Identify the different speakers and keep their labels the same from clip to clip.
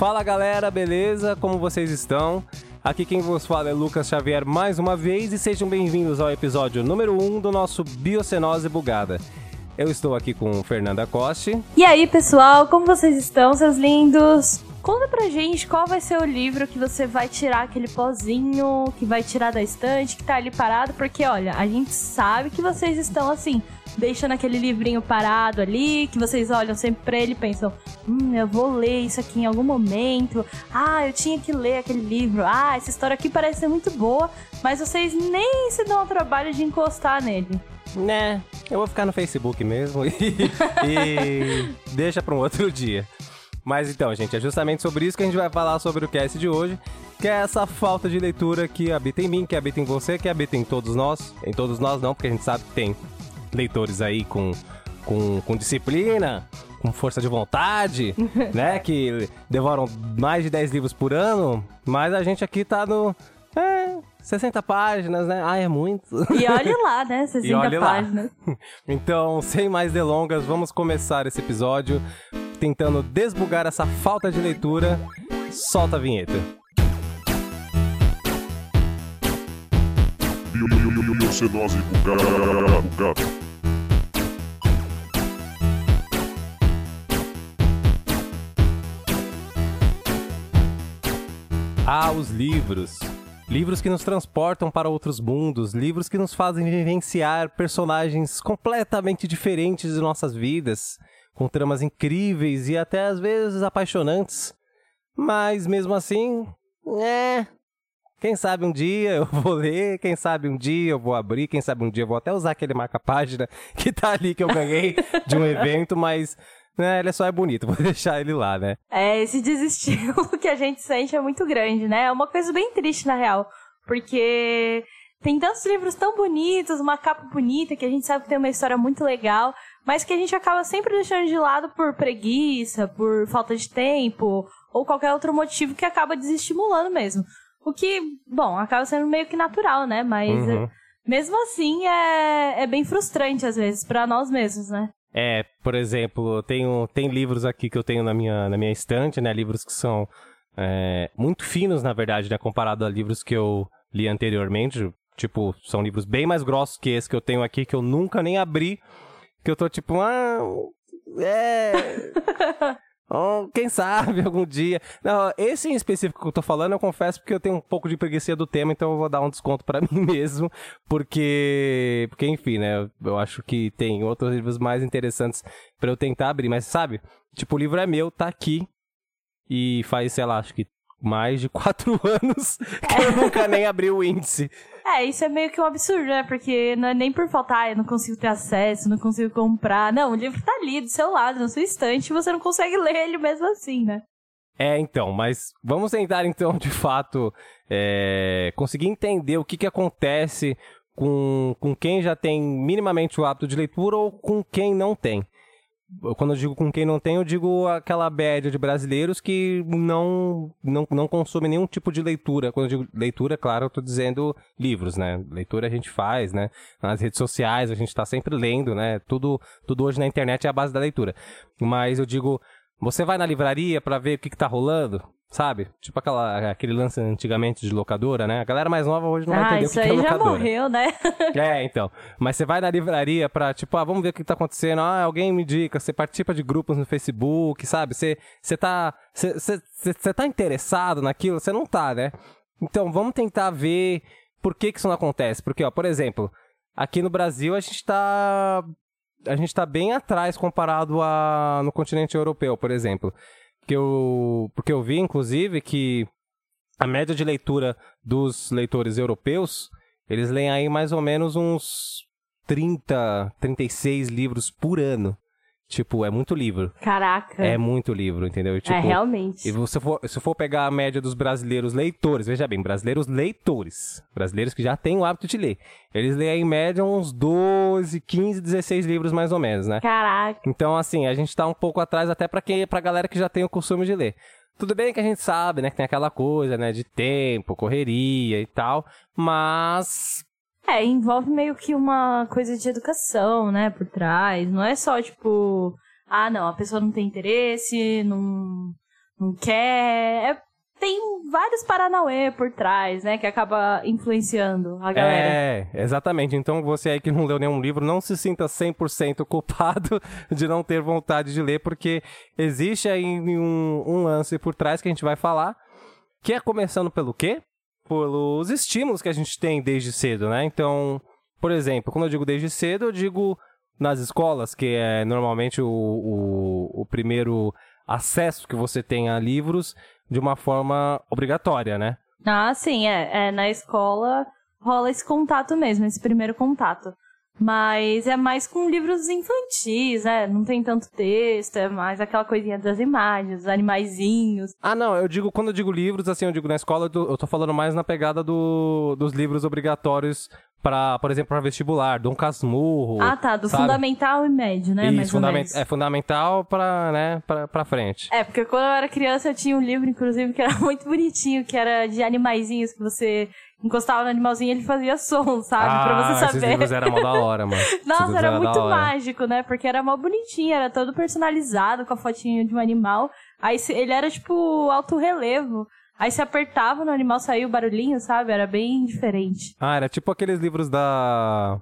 Speaker 1: Fala galera, beleza? Como vocês estão? Aqui quem vos fala é Lucas Xavier mais uma vez e sejam bem-vindos ao episódio número 1 um do nosso Biocenose Bugada. Eu estou aqui com Fernanda Coste.
Speaker 2: E aí, pessoal, como vocês estão, seus lindos? Conta pra gente qual vai ser o livro que você vai tirar aquele pozinho, que vai tirar da estante, que tá ali parado, porque olha, a gente sabe que vocês estão assim, deixando aquele livrinho parado ali, que vocês olham sempre pra ele e pensam: hum, eu vou ler isso aqui em algum momento. Ah, eu tinha que ler aquele livro. Ah, essa história aqui parece ser muito boa, mas vocês nem se dão o trabalho de encostar nele.
Speaker 1: Né, eu vou ficar no Facebook mesmo e, e deixa pra um outro dia. Mas então, gente, é justamente sobre isso que a gente vai falar sobre o cast de hoje, que é essa falta de leitura que habita em mim, que habita em você, que habita em todos nós. Em todos nós não, porque a gente sabe que tem leitores aí com, com, com disciplina, com força de vontade, né? Que devoram mais de 10 livros por ano, mas a gente aqui tá no. É, 60 páginas, né? Ah, é muito.
Speaker 2: E olhe lá, né? 60 páginas.
Speaker 1: Lá. Então, sem mais delongas, vamos começar esse episódio tentando desbugar essa falta de leitura. Solta a vinheta.
Speaker 3: Biocenose bugada.
Speaker 1: Ah, os livros. Livros que nos transportam para outros mundos, livros que nos fazem vivenciar personagens completamente diferentes de nossas vidas, com tramas incríveis e até às vezes apaixonantes. Mas mesmo assim, é. Quem sabe um dia eu vou ler, quem sabe um dia eu vou abrir, quem sabe um dia eu vou até usar aquele marca-página que tá ali que eu ganhei de um evento, mas né, ele só é bonito, vou deixar ele lá, né?
Speaker 2: É, esse desestilo que a gente sente é muito grande, né? É uma coisa bem triste, na real. Porque tem tantos livros tão bonitos, uma capa bonita, que a gente sabe que tem uma história muito legal, mas que a gente acaba sempre deixando de lado por preguiça, por falta de tempo, ou qualquer outro motivo que acaba desestimulando mesmo. O que, bom, acaba sendo meio que natural, né? Mas uhum. mesmo assim é, é bem frustrante às vezes para nós mesmos, né?
Speaker 1: É, por exemplo, tenho, tem livros aqui que eu tenho na minha, na minha estante, né? Livros que são é, muito finos, na verdade, né? Comparado a livros que eu li anteriormente. Tipo, são livros bem mais grossos que esse que eu tenho aqui, que eu nunca nem abri. Que eu tô tipo, ah, é. Oh, quem sabe algum dia. Não, esse em específico que eu tô falando, eu confesso porque eu tenho um pouco de preguiça do tema, então eu vou dar um desconto para mim mesmo, porque, porque enfim, né, eu acho que tem outros livros mais interessantes para eu tentar abrir, mas sabe? Tipo, o livro é meu, tá aqui e faz, sei lá, acho que mais de quatro anos que eu nunca nem abri o índice.
Speaker 2: É, isso é meio que um absurdo, né? Porque não é nem por faltar, ah, eu não consigo ter acesso, não consigo comprar. Não, o livro tá ali do seu lado, na sua estante, e você não consegue ler ele mesmo assim, né?
Speaker 1: É, então, mas vamos tentar então, de fato, é, conseguir entender o que, que acontece com, com quem já tem minimamente o hábito de leitura ou com quem não tem quando eu digo com quem não tem, eu digo aquela média de brasileiros que não, não, não consome nenhum tipo de leitura. Quando eu digo leitura, claro, eu estou dizendo livros, né? Leitura a gente faz, né? Nas redes sociais a gente está sempre lendo, né? Tudo, tudo hoje na internet é a base da leitura. Mas eu digo, você vai na livraria para ver o que, está rolando? Sabe? Tipo aquela, aquele lance antigamente de locadora, né? A galera mais nova hoje não vai
Speaker 2: ah,
Speaker 1: entender o que, que é locadora.
Speaker 2: isso aí já morreu, né?
Speaker 1: é, então. Mas você vai na livraria pra, tipo, ah, vamos ver o que tá acontecendo. Ah, alguém me indica. Você participa de grupos no Facebook, sabe? Você, você tá... Você, você, você tá interessado naquilo? Você não tá, né? Então, vamos tentar ver por que que isso não acontece. Porque, ó, por exemplo, aqui no Brasil a gente tá... A gente tá bem atrás comparado a no continente europeu, por exemplo que eu, porque eu vi, inclusive, que a média de leitura dos leitores europeus, eles leem aí mais ou menos uns 30, 36 livros por ano. Tipo, é muito livro.
Speaker 2: Caraca.
Speaker 1: É muito livro, entendeu?
Speaker 2: É,
Speaker 1: tipo, é,
Speaker 2: realmente.
Speaker 1: E você for, se for pegar a média dos brasileiros leitores, veja bem, brasileiros leitores, brasileiros que já têm o hábito de ler, eles leem em média uns 12, 15, 16 livros mais ou menos, né?
Speaker 2: Caraca.
Speaker 1: Então, assim, a gente tá um pouco atrás até pra, quem, pra galera que já tem o costume de ler. Tudo bem que a gente sabe, né, que tem aquela coisa, né, de tempo, correria e tal, mas
Speaker 2: é, envolve meio que uma coisa de educação, né, por trás. Não é só, tipo, ah, não, a pessoa não tem interesse, não, Que é, é- tem vários Paranauê por trás, né? Que acaba influenciando a galera.
Speaker 1: É, exatamente. Então você aí que não leu nenhum livro, não se sinta 100% culpado de não ter vontade de ler, porque existe aí um, um lance por trás que a gente vai falar, que é começando pelo quê? Pelos estímulos que a gente tem desde cedo, né? Então, por exemplo, quando eu digo desde cedo, eu digo nas escolas, que é normalmente o, o, o primeiro acesso que você tem a livros de uma forma obrigatória, né?
Speaker 2: Ah, sim, é, é. Na escola rola esse contato mesmo, esse primeiro contato. Mas é mais com livros infantis, né? Não tem tanto texto, é mais aquela coisinha das imagens, os animaizinhos.
Speaker 1: Ah, não, eu digo, quando eu digo livros, assim, eu digo na escola, eu tô, eu tô falando mais na pegada do, dos livros obrigatórios para, por exemplo, para vestibular, Dom Casmurro.
Speaker 2: Ah, tá, do
Speaker 1: sabe?
Speaker 2: fundamental e médio, né?
Speaker 1: Isso, fundament- é fundamental pra, né, pra, pra frente.
Speaker 2: É, porque quando eu era criança eu tinha um livro, inclusive, que era muito bonitinho, que era de animaizinhos, que você encostava no animalzinho e ele fazia som, sabe? pra você
Speaker 1: Ah, esses
Speaker 2: saber.
Speaker 1: livros eram mó da hora, mano. Esses
Speaker 2: Nossa, era
Speaker 1: eram da
Speaker 2: muito mágico, né? Porque era mó bonitinho, era todo personalizado com a fotinho de um animal. Aí ele era tipo alto relevo. Aí se apertava no animal, saía o barulhinho, sabe? Era bem diferente.
Speaker 1: Ah, era tipo aqueles livros da.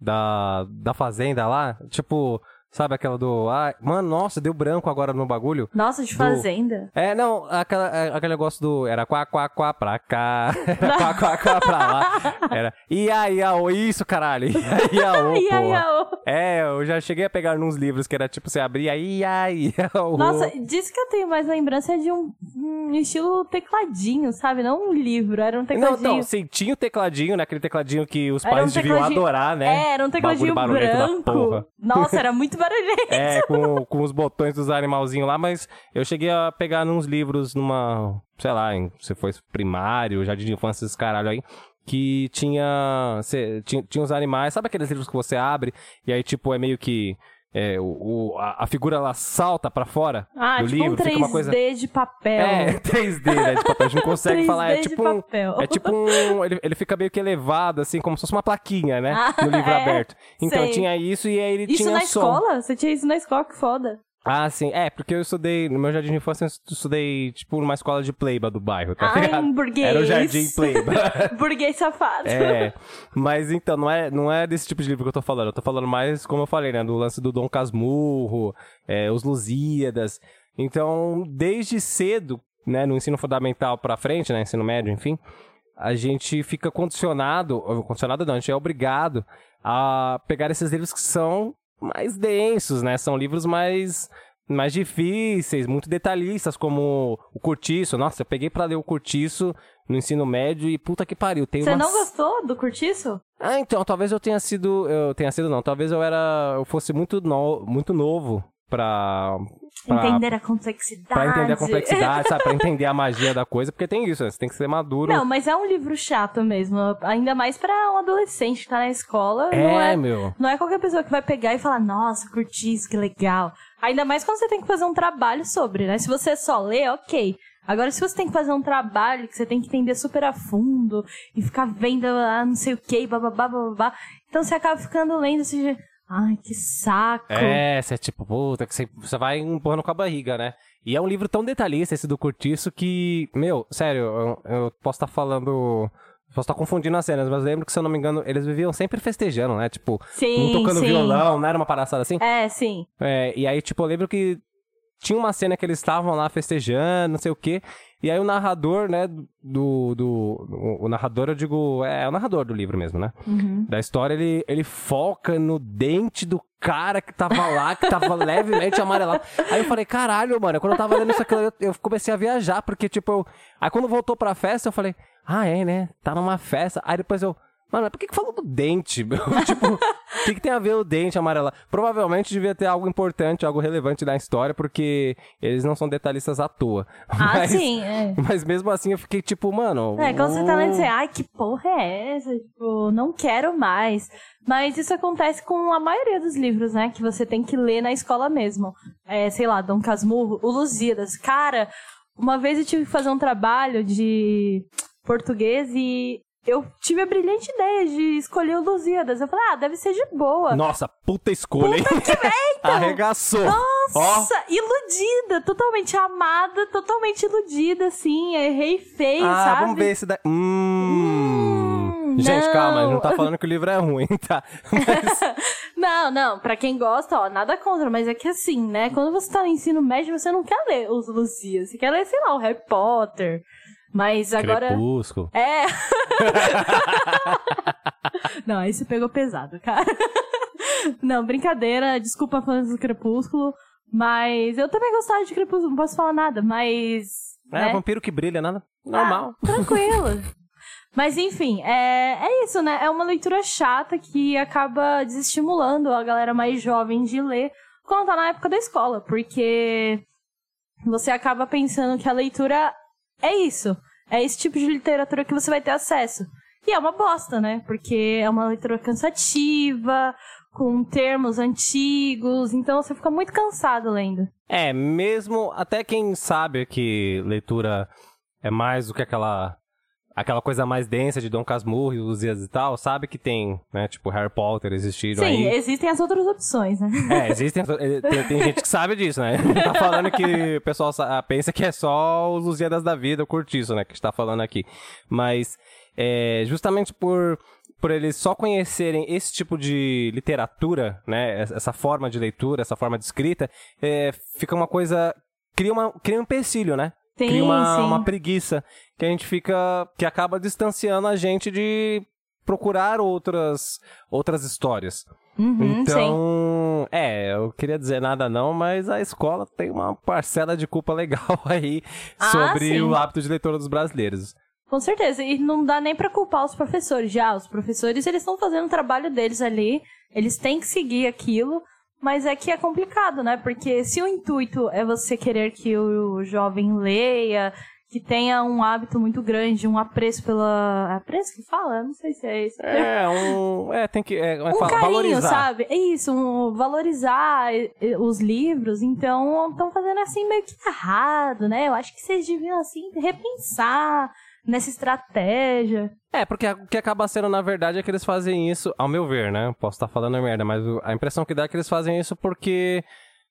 Speaker 1: Da. Da Fazenda lá. Tipo, sabe aquela do. Ah, mano, nossa, deu branco agora no bagulho.
Speaker 2: Nossa, de
Speaker 1: Do-
Speaker 2: fazenda.
Speaker 1: É, não, aquela, é, aquele negócio do. Era quá, quá, quá pra cá. Era quá, quá, quá pra lá. Era. Ia, ia, ô, isso, caralho. Ia, ia,
Speaker 2: ó.
Speaker 1: É, eu já cheguei a pegar nos livros que era tipo, você abria, ia, ia, ô.
Speaker 2: Nossa, disso que eu tenho mais lembrança é de um, um estilo tecladinho, sabe? Não um livro, era um
Speaker 1: Não,
Speaker 2: tecladinho.
Speaker 1: não, sim, tinha o tecladinho, né? Aquele tecladinho que os
Speaker 2: Era
Speaker 1: pais
Speaker 2: um
Speaker 1: deviam adorar, né?
Speaker 2: É, era um tecladinho branco. Nossa, era muito barulhento.
Speaker 1: É, com, com os botões dos animalzinhos lá, mas eu cheguei a pegar nos livros numa, sei lá, em, se foi primário, jardim de infância, esses caralho aí, que tinha, tinha, tinha os animais, sabe aqueles livros que você abre e aí, tipo, é meio que é, o, o- a, a figura ela salta pra fora
Speaker 2: Ah,
Speaker 1: do
Speaker 2: tipo
Speaker 1: livro,
Speaker 2: um 3D
Speaker 1: fica uma coisa...
Speaker 2: de papel.
Speaker 1: É, 3D, né? De papel. A gente não consegue
Speaker 2: 3D
Speaker 1: falar. É tipo um. É tipo um. Ele, ele fica meio que elevado, assim, como se fosse uma plaquinha, né?
Speaker 2: Ah,
Speaker 1: no livro
Speaker 2: é,
Speaker 1: aberto. Então
Speaker 2: sei.
Speaker 1: tinha isso e aí ele
Speaker 2: Isso
Speaker 1: tinha
Speaker 2: na
Speaker 1: som.
Speaker 2: escola? Você tinha isso na escola? Que foda.
Speaker 1: Ah, sim. É, porque eu estudei, no meu jardim de infância, eu estudei, tipo, numa escola de pleiba do bairro, tá
Speaker 2: Ai,
Speaker 1: ligado?
Speaker 2: um burguês.
Speaker 1: Era o jardim pleiba.
Speaker 2: Burguês safado.
Speaker 1: é, mas então, não é, não é desse tipo de livro que eu tô falando. Eu tô falando mais, como eu falei, né, do lance do Dom Casmurro, é, os Lusíadas. Então, desde cedo, né, no ensino fundamental pra frente, né, ensino médio, enfim, a gente fica condicionado, condicionado não, a gente é obrigado a pegar esses livros que são mais densos, né? São livros mais mais difíceis, muito detalhistas, como o Curtiço. Nossa, eu peguei pra ler o Curtiço no ensino médio e puta que pariu, tem
Speaker 2: Você
Speaker 1: umas...
Speaker 2: não gostou do curtiço?
Speaker 1: Ah, então, talvez eu tenha sido, eu tenha sido não, talvez eu era, eu fosse muito no, muito novo pra pra,
Speaker 2: Entender a complexidade.
Speaker 1: pra entender a complexidade, sabe, pra entender a magia da coisa, porque tem isso, né? Você tem que ser maduro.
Speaker 2: Não, mas é um livro chato mesmo. Ainda mais pra um adolescente que tá na escola.
Speaker 1: é,
Speaker 2: não, é,
Speaker 1: meu.
Speaker 2: não é qualquer pessoa que vai pegar e falar, nossa, curti isso, que legal. Ainda mais quando você tem que fazer um trabalho sobre, né? Se você só lê, ok. Agora, se você tem que fazer um trabalho que você tem que entender super a fundo e ficar vendo ah, não sei o que, bababá, bababá, então você acaba ficando lendo assim, ai, que saco.
Speaker 1: É, você é tipo, puta, que você, você vai empurrando com a barriga, né? E é um livro tão detalhista esse do Curtiço que, meu, sério, eu, eu posso estar falando. Posso estar confundindo as cenas, mas eu lembro que, se eu não me engano, eles viviam sempre festejando, né? Tipo,
Speaker 2: Sim,
Speaker 1: um tocando
Speaker 2: sim.
Speaker 1: violão, não era uma palhaçada assim?
Speaker 2: É, sim.
Speaker 1: É, e aí, tipo, eu lembro que tinha uma cena que eles estavam lá festejando, não sei o quê. E aí o narrador, né, do. do o, narrador, eu digo. É, é o narrador do livro mesmo, né?
Speaker 2: Uhum.
Speaker 1: Da história, ele, ele foca no dente do cara que tava lá, que tava levemente amarelado. Aí eu falei, caralho, mano, quando eu tava lendo isso aqui, eu, eu comecei a viajar, porque, tipo, eu... aí quando voltou pra festa, eu falei, ah, é, né? Tá numa festa. Aí depois eu. Mano, mas por que, que falou do dente, tipo, o que, que tem a ver o dente amarelado? Provavelmente devia ter algo importante, algo relevante na história, porque eles não são detalhistas à toa.
Speaker 2: Ah,
Speaker 1: Mas-
Speaker 2: sim, é.
Speaker 1: Mas mesmo assim eu fiquei tipo, mano.
Speaker 2: É, quando você tá lendo, você, ai, que porra é essa? Tipo, não quero mais. Mas isso acontece com a maioria dos livros, né? Que você tem que ler na escola mesmo. É, sei lá, Dom Casmurro, o Lusíadas. Cara, uma vez eu tive que fazer um trabalho de português e eu tive a brilhante ideia de escolher o Lusíadas. Eu falei, ah, deve ser de boa.
Speaker 1: Nossa, puta escolha, hein?
Speaker 2: Então,
Speaker 1: arregaçou.
Speaker 2: Nossa, iludida, totalmente amada, totalmente iludida, assim, errei feio,
Speaker 1: ah,
Speaker 2: sabe?
Speaker 1: vamos ver esse daí. Hum.
Speaker 2: Hum,
Speaker 1: Gente,
Speaker 2: não.
Speaker 1: calma, a gente não tá falando que o livro é ruim, tá? Mas,
Speaker 2: Não, não, pra quem gosta, ó, nada contra, mas é que assim, né, quando você tá no ensino médio, você não quer ler os Lucias, você quer ler, sei lá, o Harry Potter, mas agora...
Speaker 1: Crepúsculo.
Speaker 2: É. não, aí você pegou pesado, cara. Não, brincadeira, desculpa fãs do Crepúsculo, mas eu também gostava de Crepúsculo, não posso falar nada, mas...
Speaker 1: É,
Speaker 2: né?
Speaker 1: vampiro que brilha, nada. Normal.
Speaker 2: Ah, tranquilo. Mas enfim, é, é isso, né? É uma leitura chata que acaba desestimulando a galera mais jovem de ler quando tá na época da escola, porque você acaba pensando que a leitura é isso. É esse tipo de literatura que você vai ter acesso. E é uma bosta, né? Porque é uma leitura cansativa, com termos antigos, então você fica muito cansado lendo.
Speaker 1: É, mesmo até quem sabe que leitura é mais do que aquela aquela coisa mais densa de Dom Casmurro e e tal, sabe que tem, né, tipo Harry Potter existiram
Speaker 2: Sim,
Speaker 1: aí.
Speaker 2: existem as outras opções, né?
Speaker 1: É, existem, tem, tem gente que sabe disso, né? Tá falando que o pessoal sa- pensa que é só os Lusíadas da vida, o Curtiço, né, que está falando aqui. Mas é, justamente por por eles só conhecerem esse tipo de literatura, né, essa forma de leitura, essa forma de escrita, é, fica uma coisa cria uma cria um empecilho, né?
Speaker 2: Sim,
Speaker 1: cria uma,
Speaker 2: sim.
Speaker 1: uma preguiça que a gente fica que acaba distanciando a gente de procurar outras outras histórias.
Speaker 2: Uhum, sim.
Speaker 1: Então, é, eu queria dizer nada não, mas a escola tem uma parcela de culpa legal aí
Speaker 2: Ah,
Speaker 1: sobre
Speaker 2: sim.
Speaker 1: o hábito de leitura dos brasileiros.
Speaker 2: Com certeza, e não dá nem pra culpar os professores. Já, os professores, eles estão fazendo o trabalho deles ali, eles têm que seguir aquilo, mas é que é complicado, né? Porque se o intuito é você querer que o jovem leia, que tenha um hábito muito grande, um apreço pela... Apreço que fala? Não sei se é isso.
Speaker 1: É, um, é, tem que é,
Speaker 2: um
Speaker 1: fala?
Speaker 2: carinho,
Speaker 1: valorizar.
Speaker 2: sabe? É isso, um, valorizar os livros. Então, estão fazendo assim meio que errado, né? Eu acho que vocês deviam, assim, repensar nessa estratégia.
Speaker 1: É, porque o que acaba sendo, na verdade, é que eles fazem isso, ao meu ver, né? Posso estar falando merda, mas a impressão que dá é que eles fazem isso porque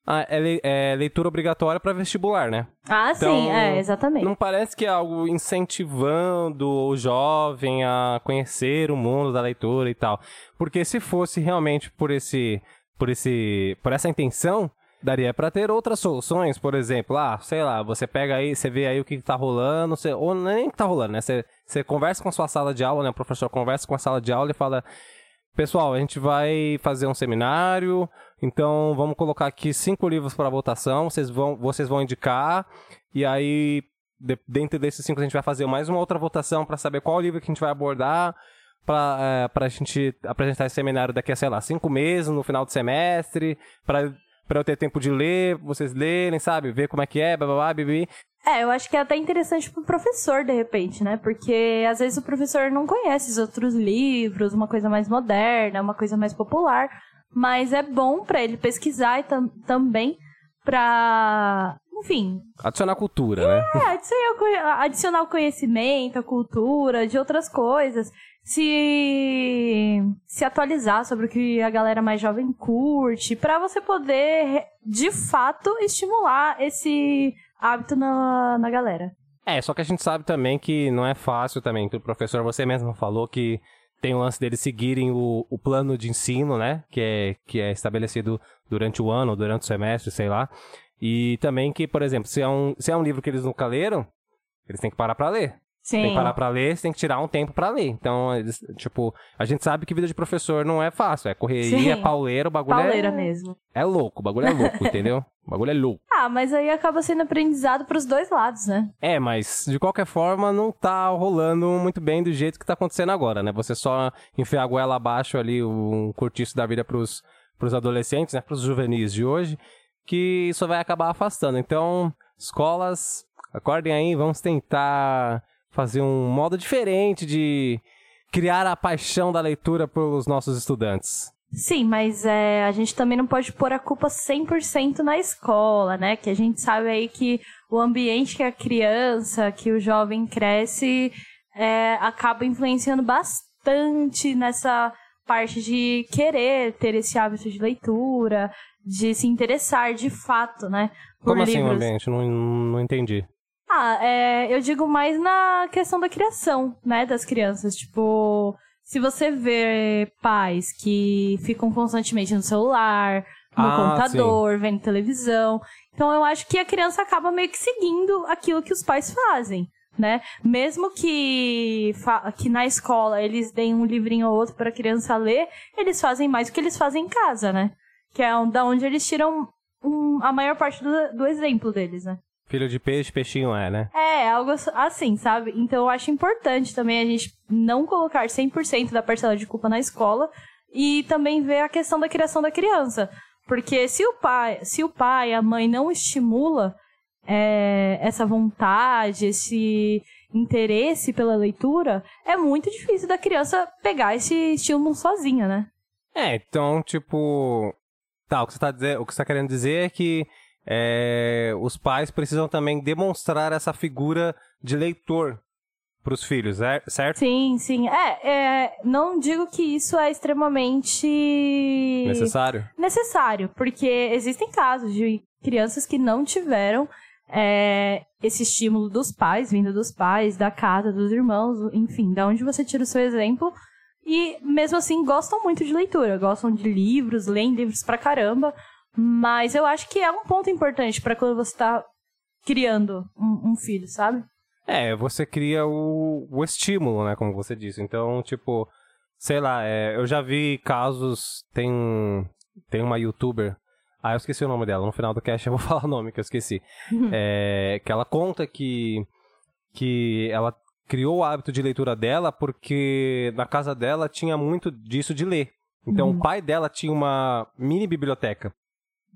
Speaker 1: ah, é, le- é leitura obrigatória para vestibular, né?
Speaker 2: Ah,
Speaker 1: Então,
Speaker 2: sim, é, exatamente.
Speaker 1: Não parece que é algo incentivando o jovem a conhecer o mundo da leitura e tal. Porque se fosse realmente por esse, por esse, por essa intenção, daria pra ter outras soluções, por exemplo, ah, sei lá, você pega aí, você vê aí o que tá rolando, você, ou nem o que tá rolando, né? Você, você conversa com a sua sala de aula, né? O professor conversa com a sala de aula e fala Pessoal, a gente vai fazer um seminário, então vamos colocar aqui cinco livros para votação, vocês vão, vocês vão indicar, e aí, de- dentro desses cinco, a gente vai fazer mais uma outra votação para saber qual livro que a gente vai abordar, para a gente apresentar esse seminário daqui a, sei lá, cinco meses, no final do semestre, para eu ter tempo de ler, vocês lerem, sabe? Ver como é que é, blá blá blá, bibi.
Speaker 2: É, eu acho que é até interessante pro professor, de repente, né? Porque às vezes o professor não conhece os outros livros, uma coisa mais moderna, uma coisa mais popular. Mas é bom pra ele pesquisar e tam- também pra. Enfim,
Speaker 1: Adicionar cultura, né?
Speaker 2: é, adicionar, o conhe- adicionar o conhecimento, a cultura, de outras coisas. Se, se atualizar sobre o que a galera mais jovem curte, pra você poder, de fato, estimular esse hábito na, na galera.
Speaker 1: É, só que a gente sabe também que não é fácil também. que O professor, você mesmo falou que tem o lance deles seguirem o, o plano de ensino, né? Que é, que é estabelecido durante o ano, durante o semestre, sei lá. E também que, por exemplo, se é um, se é um livro que eles nunca leram, eles têm que parar pra ler.
Speaker 2: Sim.
Speaker 1: Tem que parar pra ler, você tem que tirar um tempo pra ler. Então, eles, tipo, a gente sabe que vida de professor não é fácil. É correria,
Speaker 2: Sim.
Speaker 1: é pauleiro, o bagulho
Speaker 2: Pauleira
Speaker 1: é...
Speaker 2: mesmo.
Speaker 1: É louco, o bagulho é louco, entendeu? O bagulho é louco.
Speaker 2: Ah, mas aí acaba sendo aprendizado pros dois lados, né?
Speaker 1: É, mas de qualquer forma não tá rolando muito bem do jeito que tá acontecendo agora, né? Você só enfiar a goela abaixo ali, um cortiço da vida pros, pros adolescentes, né? Pros juvenis de hoje, que isso vai acabar afastando. Então, escolas, acordem aí, vamos tentar fazer um modo diferente de criar a paixão da leitura pelos nossos estudantes.
Speaker 2: Sim, mas é, a gente também não pode pôr a culpa 100% na escola, né? Que a gente sabe aí que o ambiente que a criança, que o jovem cresce, é, acaba influenciando bastante nessa parte de querer ter esse hábito de leitura, de se interessar de fato, né?
Speaker 1: Como assim
Speaker 2: livros.
Speaker 1: o ambiente? Não, não entendi.
Speaker 2: Ah, é, eu digo mais na questão da criação, né, das crianças. Tipo, se você vê pais que ficam constantemente no celular, no
Speaker 1: Ah,
Speaker 2: computador, vendo televisão, então eu acho que a criança acaba meio que seguindo aquilo que os pais fazem. Né? Mesmo que, que na escola eles deem um livrinho ou outro para a criança ler, eles fazem mais do que eles fazem em casa, né? Que é da onde eles tiram um- a maior parte do, do exemplo deles, né?
Speaker 1: Filho de peixe, peixinho é, né?
Speaker 2: É, algo assim, sabe? Então eu acho importante também a gente não colocar 100% da parcela de culpa na escola e também ver a questão da criação da criança. Porque se o pai, se o pai, a mãe não estimula é, essa vontade, esse interesse pela leitura, é muito difícil da criança pegar esse estímulo sozinha, né?
Speaker 1: É, então, tipo. Tá, o que você tá, dizer, o que você tá querendo dizer é que é, os pais precisam também demonstrar essa figura de leitor pros filhos, é- certo?
Speaker 2: Sim, sim. É, é, não digo que isso é extremamente
Speaker 1: Necessário?
Speaker 2: necessário, porque existem casos de crianças que não tiveram é, esse estímulo dos pais, vindo dos pais, da casa, dos irmãos, enfim, da onde você tira o seu exemplo. E mesmo assim gostam muito de leitura, gostam de livros, leem livros pra caramba. Mas eu acho que é um ponto importante pra quando você tá criando um, um filho, sabe?
Speaker 1: É, você cria o, o estímulo, né? Como você disse. Então, tipo, sei lá, é, eu já vi casos. Tem, tem uma youtuber. Ah, eu esqueci o nome dela. No final do cast eu vou falar o nome que eu esqueci. É, que ela conta que, que ela criou o hábito de leitura dela porque na casa dela tinha muito disso de ler. Então, o pai dela tinha uma mini biblioteca.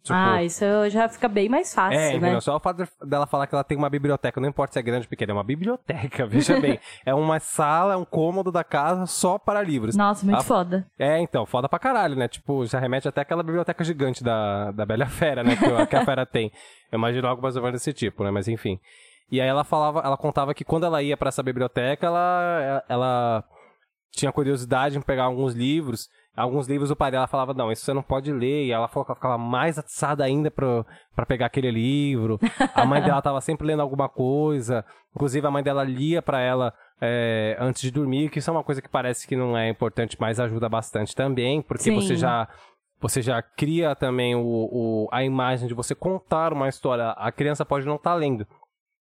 Speaker 1: Tipo,
Speaker 2: ah, isso já fica bem mais fácil,
Speaker 1: é,
Speaker 2: né?
Speaker 1: Só o fato dela falar que ela tem uma biblioteca, não importa se é grande ou pequena, é uma biblioteca, veja bem. É uma sala, é um cômodo da casa só para livros.
Speaker 2: Nossa, muito
Speaker 1: A-
Speaker 2: foda.
Speaker 1: É, então, foda pra caralho, né? Tipo, já remete até aquela biblioteca gigante da, da Bela Fera, né? Que, o- que a Fera tem. Eu imagino algo mais ou menos desse tipo, né? Mas enfim. E aí ela falava, ela contava que quando ela ia pra essa biblioteca, ela, ela tinha curiosidade em pegar alguns livros. Alguns livros o pai dela falava, não, isso você não pode ler. E ela falou que ela ficava mais atiçada ainda pra, pra pegar aquele livro. A mãe dela tava sempre lendo alguma coisa. Inclusive, a mãe dela lia pra ela é, antes de dormir, que isso é uma coisa que parece que não é importante, mas ajuda bastante também, porque
Speaker 2: Sim.
Speaker 1: você já você já cria também o, o- a imagem de você contar uma história. A criança pode não estar lendo,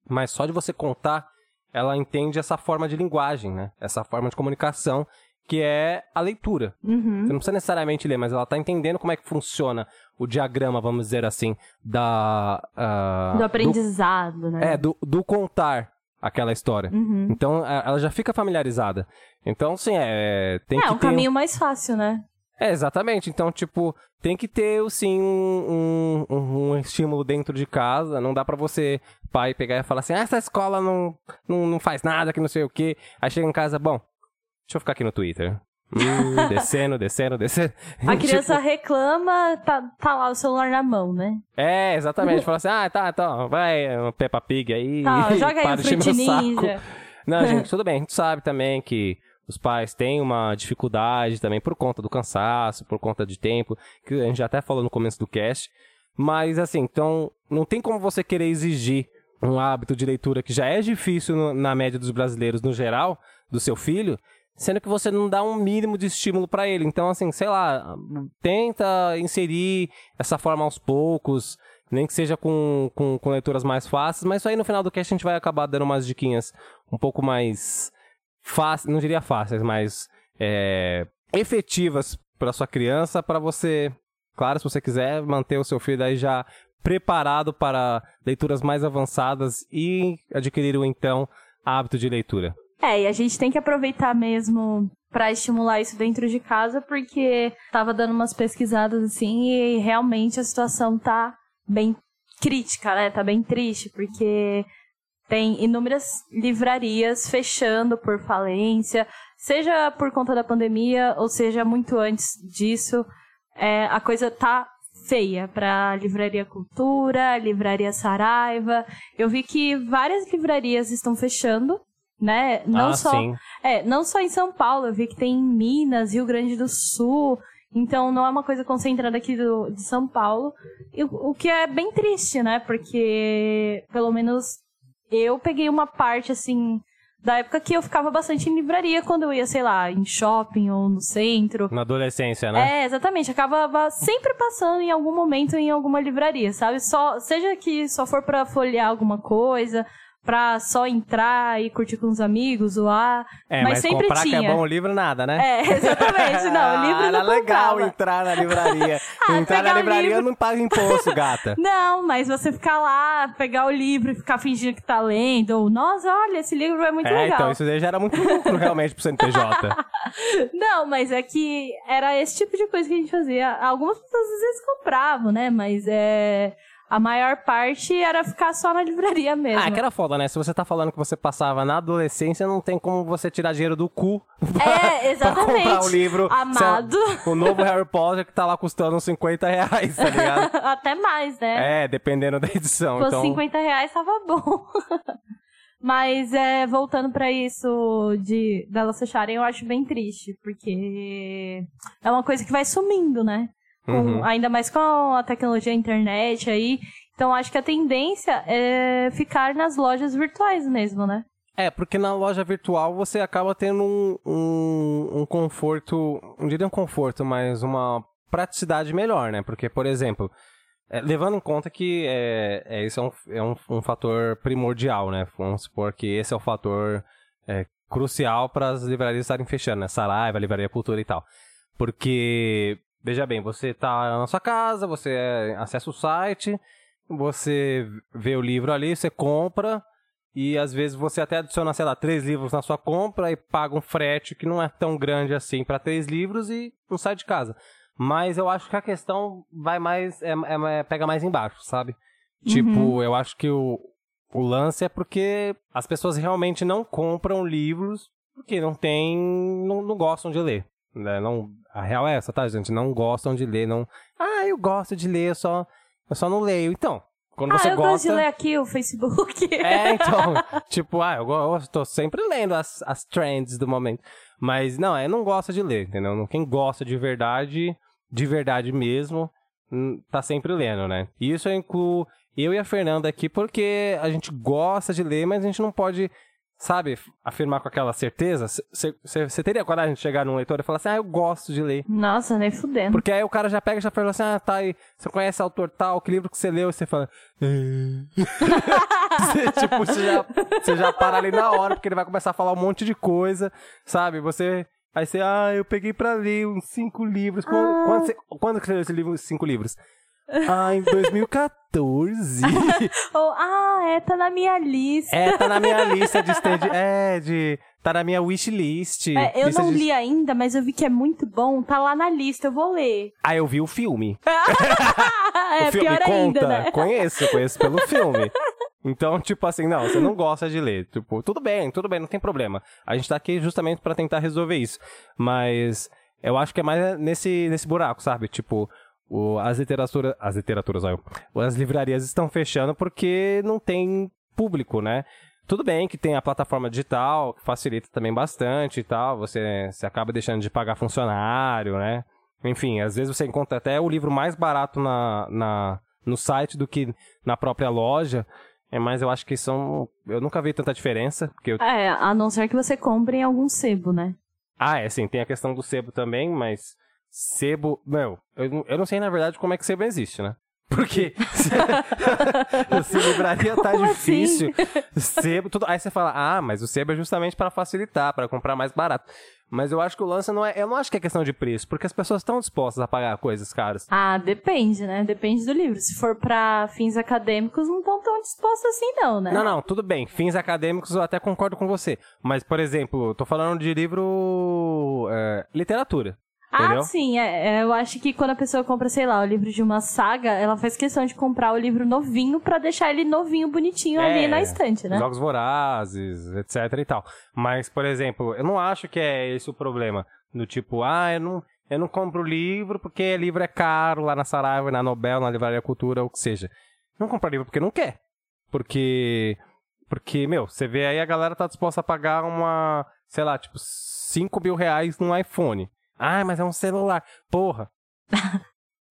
Speaker 1: mas só de você contar, ela entende essa forma de linguagem, né? Essa forma de comunicação que é a leitura.
Speaker 2: Uhum.
Speaker 1: Você não precisa necessariamente ler, mas ela tá entendendo como é que funciona o diagrama, vamos dizer assim, da... ah,
Speaker 2: Do aprendizado, né?
Speaker 1: é, do, do contar aquela história.
Speaker 2: Uhum.
Speaker 1: Então, ela já fica familiarizada. Então, sim, é... Tem
Speaker 2: É,
Speaker 1: que
Speaker 2: um
Speaker 1: ter
Speaker 2: caminho mais fácil, né?
Speaker 1: É, exatamente. Então, tipo, tem que ter, sim, um, um, um estímulo dentro de casa. Não dá pra você, pai, pegar e falar assim, ah, essa escola não, não, não faz nada, que não sei o quê. Aí chega em casa, bom, deixa eu ficar aqui no Twitter. Hum, descendo, descendo, descendo.
Speaker 2: A criança
Speaker 1: Tipo,
Speaker 2: reclama, tá, tá lá o celular na mão, né?
Speaker 1: é, exatamente. Fala assim, ah, tá, tá, vai, Peppa Pig aí.
Speaker 2: Tá, joga aí o Fruit. Ninja.
Speaker 1: Não, gente, tudo bem. A gente sabe também que os pais têm uma dificuldade também por conta do cansaço, por conta de tempo, que a gente já até falou no começo do cast. Mas, assim, então, não tem como você querer exigir um hábito de leitura que já é difícil no- na média dos brasileiros no geral, do seu filho, sendo que você não dá um mínimo de estímulo pra ele. Então, assim, sei lá, tenta inserir essa forma aos poucos, nem que seja com, com, com leituras mais fáceis, mas aí no final do cast a gente vai acabar dando umas diquinhas um pouco mais fáceis, não diria fáceis, mas é, efetivas para sua criança, para você, claro, se você quiser manter o seu filho aí já preparado para leituras mais avançadas e adquirir o então hábito de leitura.
Speaker 2: É, e a gente tem que aproveitar mesmo pra estimular isso dentro de casa, porque tava dando umas pesquisadas assim e realmente a situação tá bem crítica, né? Tá bem triste, porque tem inúmeras livrarias fechando por falência, seja por conta da pandemia ou seja muito antes disso. É, a coisa tá feia pra Livraria Cultura, Livraria Saraiva. Eu vi que várias livrarias estão fechando, né? Não
Speaker 1: ah,
Speaker 2: só
Speaker 1: sim.
Speaker 2: é, não só em São Paulo, eu vi que tem em Minas, Rio Grande do Sul. Então não é uma coisa concentrada aqui do, de São Paulo. E, o, que é bem triste, né? Porque pelo menos eu peguei uma parte assim da época que eu ficava bastante em livraria quando eu ia, sei lá, em shopping ou no centro.
Speaker 1: Na adolescência, né?
Speaker 2: É, exatamente. Acabava sempre passando em algum momento em alguma livraria, sabe? Só, seja que só for pra folhear alguma coisa, pra só entrar e curtir com os amigos, zoar.
Speaker 1: É,
Speaker 2: mas,
Speaker 1: mas
Speaker 2: sempre
Speaker 1: comprar
Speaker 2: tinha.
Speaker 1: que é bom o livro, nada, né?
Speaker 2: É, exatamente. Não, o livro
Speaker 1: Ah,
Speaker 2: não
Speaker 1: Era legal
Speaker 2: comprava.
Speaker 1: entrar na livraria.
Speaker 2: Ah,
Speaker 1: entrar na livraria
Speaker 2: livro.
Speaker 1: não paga imposto, gata.
Speaker 2: Não, mas você ficar lá, pegar o livro e ficar fingindo que tá lendo, ou, nossa, olha, esse livro é muito
Speaker 1: é,
Speaker 2: legal.
Speaker 1: então isso daí já era muito lucro realmente pro CNPJ.
Speaker 2: Não, mas é que era esse tipo de coisa que a gente fazia. Algumas pessoas às vezes compravam, né? Mas é. A maior parte era ficar só na livraria mesmo.
Speaker 1: ah, é que era foda, né? Se você tá falando que você passava na adolescência, não tem como você tirar dinheiro do cu
Speaker 2: É,
Speaker 1: pra comprar
Speaker 2: exatamente.
Speaker 1: o livro.
Speaker 2: Amado.
Speaker 1: O novo Harry Potter que tá lá custando uns 50 reais, tá ligado?
Speaker 2: Até mais, né?
Speaker 1: É, dependendo da edição.
Speaker 2: Com
Speaker 1: então...
Speaker 2: 50 reais tava bom. Mas é, voltando pra isso de delas fecharem, eu acho bem triste, porque é uma coisa que vai sumindo, né? Com-
Speaker 1: Uhum.
Speaker 2: Ainda mais com a tecnologia internet aí. Então acho que a tendência é ficar nas lojas virtuais mesmo, né?
Speaker 1: É, porque na loja virtual você acaba tendo um, um, um conforto, não diria um conforto, mas uma praticidade melhor, né? Porque, por exemplo, é, levando em conta que é, é, isso é, um, é um, um fator primordial, né? Vamos supor que esse é o fator é, crucial para as livrarias estarem fechando, né? Saraiva, Livraria Cultura e tal. Porque, veja bem, você tá na sua casa, você é, acessa o site, você vê o livro ali, você compra, e às vezes você até adiciona, sei lá, três livros na sua compra e paga um frete que não é tão grande assim para três livros e não sai de casa. Mas eu acho que a questão vai mais. É, é- é- pega mais embaixo, sabe? Tipo, eu acho que o, o lance é porque as pessoas realmente não compram livros porque não tem. não, não gostam de ler. Né? Não, a real é essa, tá, gente? Não gostam de ler, não. Ah, eu gosto de ler, eu só, eu só não leio. Então, quando
Speaker 2: ah,
Speaker 1: você
Speaker 2: eu
Speaker 1: gosta.
Speaker 2: gosto de ler aqui o Facebook.
Speaker 1: É, então, tipo, ah, eu, eu tô sempre lendo as, as trends do momento. Mas não, é não gosta de ler, entendeu? Quem gosta de verdade, de verdade mesmo, hum, tá sempre lendo, né? E isso eu incluo eu e a Fernanda aqui porque a gente gosta de ler, mas a gente não pode, sabe, afirmar com aquela certeza. Você teria coragem de chegar num leitor e falar assim, ah, eu gosto de ler.
Speaker 2: Nossa, nem fudendo.
Speaker 1: Porque aí o cara já pega e já fala assim, ah, tá aí, você conhece autor tal, que livro que você leu? E você fala... "É." Você, tipo, você já, você já para ali na hora, porque ele vai começar a falar um monte de coisa, sabe? Você... Aí você, ah, eu peguei pra ler uns cinco livros. Quando, quando, você, quando que você leu esse livro, cinco livros? Ah, em 2014.
Speaker 2: Ou, ah, é, tá na minha lista.
Speaker 1: é, tá na minha lista de stand... É, de... Tá na minha wishlist.
Speaker 2: É, eu não
Speaker 1: de-
Speaker 2: li ainda, mas eu vi que é muito bom. Tá lá na lista, eu vou ler.
Speaker 1: Aí eu vi o filme.
Speaker 2: é
Speaker 1: o filme
Speaker 2: pior
Speaker 1: conta.
Speaker 2: ainda, né?
Speaker 1: Conheço, conheço pelo filme. Então, tipo assim, não, você não gosta de ler. Tipo, tudo bem, tudo bem, não tem problema. A gente tá aqui justamente pra tentar resolver isso. Mas eu acho que é mais nesse, nesse buraco, sabe? Tipo, o, as literaturas. As literaturas, olha. As livrarias estão fechando porque não tem público, né? Tudo bem que tem a plataforma digital, que facilita também bastante e tal. Você, você acaba deixando de pagar funcionário, né? Enfim, às vezes você encontra até o livro mais barato na, na, no site do que na própria loja. É, mas eu acho que são. Eu nunca vi tanta diferença. Porque eu...
Speaker 2: É, a não ser que você compre em algum sebo, né?
Speaker 1: Ah, é sim, tem a questão do sebo também, mas sebo. Meu, eu, não- eu não sei na verdade como é que sebo existe, né? Porque se livraria tá
Speaker 2: Como
Speaker 1: difícil, sebo, tudo. Aí você fala, ah, mas o sebo é justamente para facilitar, para comprar mais barato. Mas eu acho que o lance não é. Eu não acho que é questão de preço, porque as pessoas estão dispostas a pagar coisas caras.
Speaker 2: Ah, depende, né? Depende do livro. Se for pra fins acadêmicos, não estão tão dispostos assim, não, né?
Speaker 1: Não, não, tudo bem. Fins acadêmicos eu até concordo com você. Mas, por exemplo, tô falando de livro. é, literatura.
Speaker 2: Ah,
Speaker 1: Entendeu?
Speaker 2: sim. é- é, eu acho que quando a pessoa compra, sei lá, o livro de uma saga, ela faz questão de comprar o livro novinho pra deixar ele novinho, bonitinho ali
Speaker 1: É,
Speaker 2: na estante, né?
Speaker 1: Jogos vorazes, etc e tal. Mas, por exemplo, eu não acho que é esse o problema. Do tipo, ah, eu não, eu não compro livro porque livro é caro lá na Saraiva, na Nobel, na Livraria Cultura, ou o que seja. Não compra livro porque não quer. Porque, porque, meu, você vê aí a galera tá disposta a pagar uma, sei lá, tipo, 5 mil reais num iPhone. Ah, mas é um celular. Porra.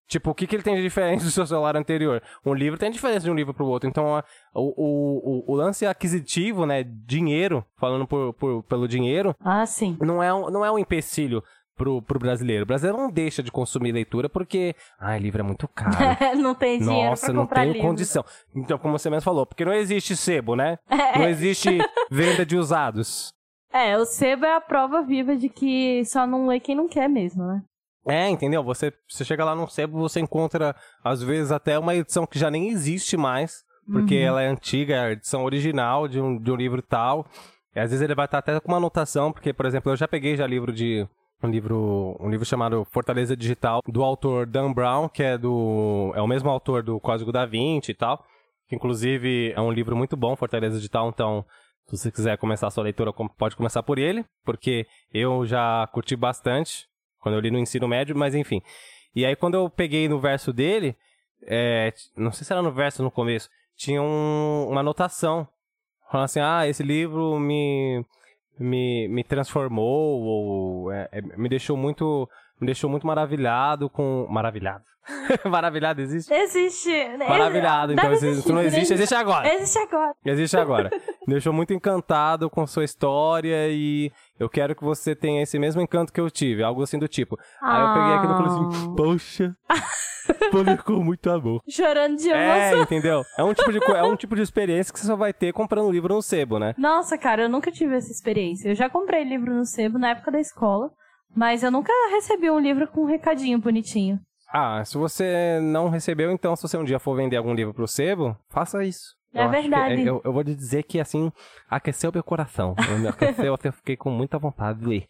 Speaker 1: tipo, o que, que ele tem de diferente do seu celular anterior? Um livro tem diferença de um livro pro outro. Então, a- o, o, o, lance aquisitivo, né? Dinheiro, falando por, por- pelo dinheiro,
Speaker 2: Ah, sim.
Speaker 1: não é um, não é um empecilho pro, pro brasileiro. O brasileiro não deixa de consumir leitura porque, ai, livro é muito caro.
Speaker 2: não tem dinheiro
Speaker 1: Nossa,
Speaker 2: pra
Speaker 1: não tenho
Speaker 2: livro.
Speaker 1: condição. Então, como você mesmo falou, porque não existe sebo, né? Não existe venda de usados.
Speaker 2: É, o sebo é a prova viva de que só não lê quem não quer mesmo, né?
Speaker 1: É, entendeu? Você, você chega lá no sebo, você encontra, às vezes, até uma edição que já nem existe mais, porque
Speaker 2: Uhum.
Speaker 1: ela é antiga, é a edição original de um, de um livro tal. E às vezes ele vai estar até com uma anotação, porque, por exemplo, eu já peguei já livro de. Um livro, um livro chamado Fortaleza Digital, do autor Dan Brown, que é do. É o mesmo autor do Código da Vinci e tal. Que inclusive é um livro muito bom, Fortaleza Digital, então. Se você quiser começar a sua leitura, pode começar por ele, porque eu já curti bastante quando eu li no ensino médio, mas enfim. E aí, quando eu peguei no verso dele, é, não sei se era no verso no começo, tinha um- uma anotação. Falando assim, ah, esse livro me, me, me transformou, ou é, é, me deixou muito. Me deixou muito maravilhado com. Maravilhado. maravilhado existe?
Speaker 2: Existe.
Speaker 1: Maravilhado, então existe, se não existe, existe agora.
Speaker 2: Existe agora.
Speaker 1: Existe agora. Me deixou muito encantado com sua história e eu quero que você tenha esse mesmo encanto que eu tive, algo assim do tipo. Aí eu peguei aquilo e falei
Speaker 2: Ah.
Speaker 1: assim, poxa, publicou muito amor.
Speaker 2: Chorando de
Speaker 1: É,
Speaker 2: emoção.
Speaker 1: entendeu? É um, tipo de, é um tipo de experiência que você só vai ter comprando livro no sebo, né?
Speaker 2: Nossa, cara, eu nunca tive essa experiência. Eu já comprei livro no sebo na época da escola, mas eu nunca recebi um livro com um recadinho bonitinho.
Speaker 1: Ah, se você não recebeu, então se você um dia for vender algum livro pro sebo, faça isso.
Speaker 2: É
Speaker 1: Eu acho que-
Speaker 2: verdade.
Speaker 1: eu, eu vou te dizer que, assim, aqueceu meu coração. Eu me aqueceu, eu até fiquei com muita vontade de ler.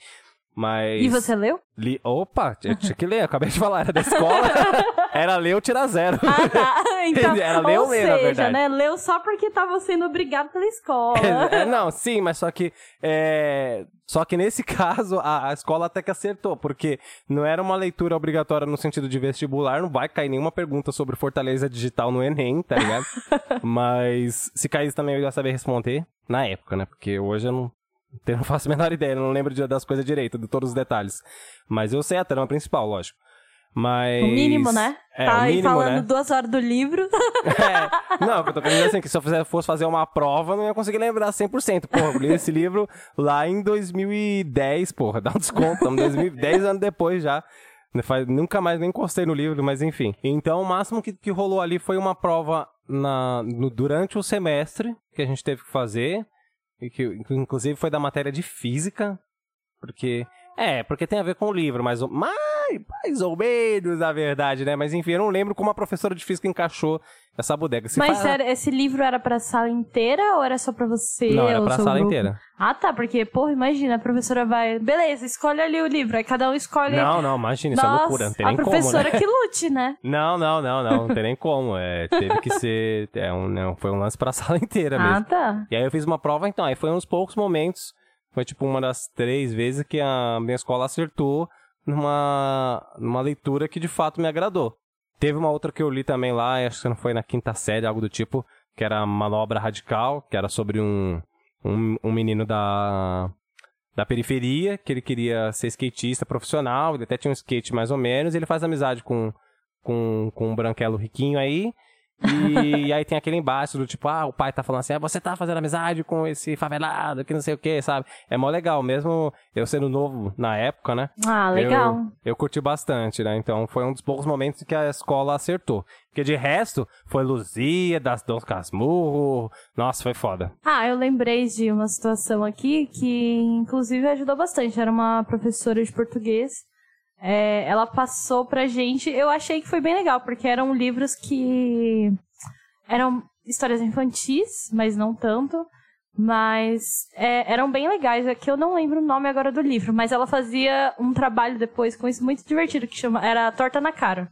Speaker 1: Mas...
Speaker 2: E você leu?
Speaker 1: Li... Opa, eu tinha que ler, eu acabei de falar, era da escola. era ler ou tirar zero.
Speaker 2: Ah, tá. Então,
Speaker 1: Era ler ou
Speaker 2: ou
Speaker 1: ler, na
Speaker 2: seja,
Speaker 1: verdade.
Speaker 2: né? Leu só porque tava sendo obrigado pela escola.
Speaker 1: É, não, sim, mas só que. é, Só que nesse caso, a, a escola até que acertou, porque não era uma leitura obrigatória no sentido de vestibular, não vai cair nenhuma pergunta sobre Fortaleza Digital no Enem, tá ligado? mas se caísse também eu ia saber responder na época, né? Porque hoje eu não. Eu Não faço a menor ideia, eu não lembro de- das coisas direito, de todos os detalhes. Mas eu sei a trama principal, lógico. Mas.
Speaker 2: O mínimo, né?
Speaker 1: É,
Speaker 2: tá aí
Speaker 1: mínimo,
Speaker 2: falando
Speaker 1: né?
Speaker 2: duas horas do livro.
Speaker 1: É, não, eu tô querendo dizer assim, que se eu fizer- fosse fazer uma prova, não ia conseguir lembrar 100%. Porra, eu li esse livro lá em 2010, porra, dá um desconto, estamos 2010 anos depois já. Nunca mais nem encostei no livro, mas enfim. Então, o máximo que, que rolou ali foi uma prova na, no- durante o semestre que a gente teve que fazer, que inclusive foi da matéria de física, porque... É, porque tem a ver com o livro, mas mais, mais ou menos, na verdade, né? Mas enfim, eu não lembro como a professora de física encaixou essa bodega. Se
Speaker 2: Mas sério, esse livro era pra sala inteira ou era só pra você?
Speaker 1: Não, era pra sala
Speaker 2: grupo?
Speaker 1: inteira.
Speaker 2: Ah, tá, porque, porra, imagina, a professora vai. Beleza, escolhe ali o livro. Aí cada um escolhe.
Speaker 1: Não, não, imagina, isso é
Speaker 2: Nossa,
Speaker 1: loucura, não tem
Speaker 2: a
Speaker 1: nem como,
Speaker 2: professora
Speaker 1: né?
Speaker 2: que lute, né?
Speaker 1: Não, não, não, não, não tem nem como. É, teve que ser. É um, não, foi um lance pra sala inteira
Speaker 2: Ah,
Speaker 1: mesmo.
Speaker 2: tá.
Speaker 1: E aí eu fiz uma prova, então, aí foi uns poucos momentos. Foi tipo uma das três vezes que a minha escola acertou numa, numa leitura que de fato me agradou. Teve uma outra que eu li também lá, acho que não foi na quinta série, algo do tipo, que era Manobra Radical, que era sobre um, um, um menino da, da periferia, que ele queria ser skatista profissional, ele até tinha um skate mais ou menos, e ele faz amizade com, com, com um branquelo riquinho aí, e, aí tem aquele embate do tipo, ah, o pai tá falando assim, ah, você tá fazendo amizade com esse favelado, que não sei o que, sabe? É mó legal, mesmo eu sendo novo na época, né?
Speaker 2: Ah, legal.
Speaker 1: Eu, eu curti bastante, né? Então foi um dos poucos momentos que a escola acertou. Porque de resto, foi Luzia, das Dons Casmurro. Nossa, foi foda.
Speaker 2: Ah, eu lembrei de uma situação aqui que, inclusive, ajudou bastante. Era uma professora de português. É, ela passou pra gente. Eu achei que foi bem legal, porque eram livros que eram histórias infantis, mas não tanto. Mas é, eram bem legais. Aqui eu não lembro o nome agora do livro, mas ela fazia um trabalho depois com isso muito divertido que chama era Torta na Cara.